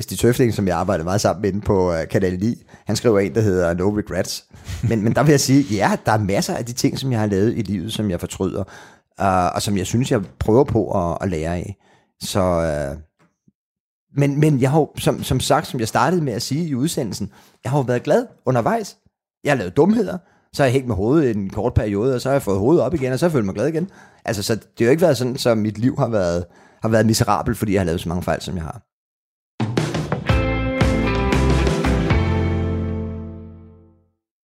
Stig Tøfling, som jeg arbejder meget sammen med inde på øh, Kanal 9, han skriver en, der hedder No Regrets. Men, men der vil jeg sige, ja, der er masser af de ting, som jeg har lavet i livet, som jeg fortryder, øh, og som jeg synes, jeg prøver på at, at lære af. Så, øh, men, men jeg har som, som sagt, som jeg startede med at sige i udsendelsen, jeg har jo været glad undervejs. Jeg har lavet dumheder, så har jeg hængt med hovedet i en kort periode, og så har jeg fået hovedet op igen, og så har jeg følt mig glad igen. Altså, så det har jo ikke været sådan, så mit liv har været, har været miserabelt, fordi jeg har lavet så mange fejl, som jeg har.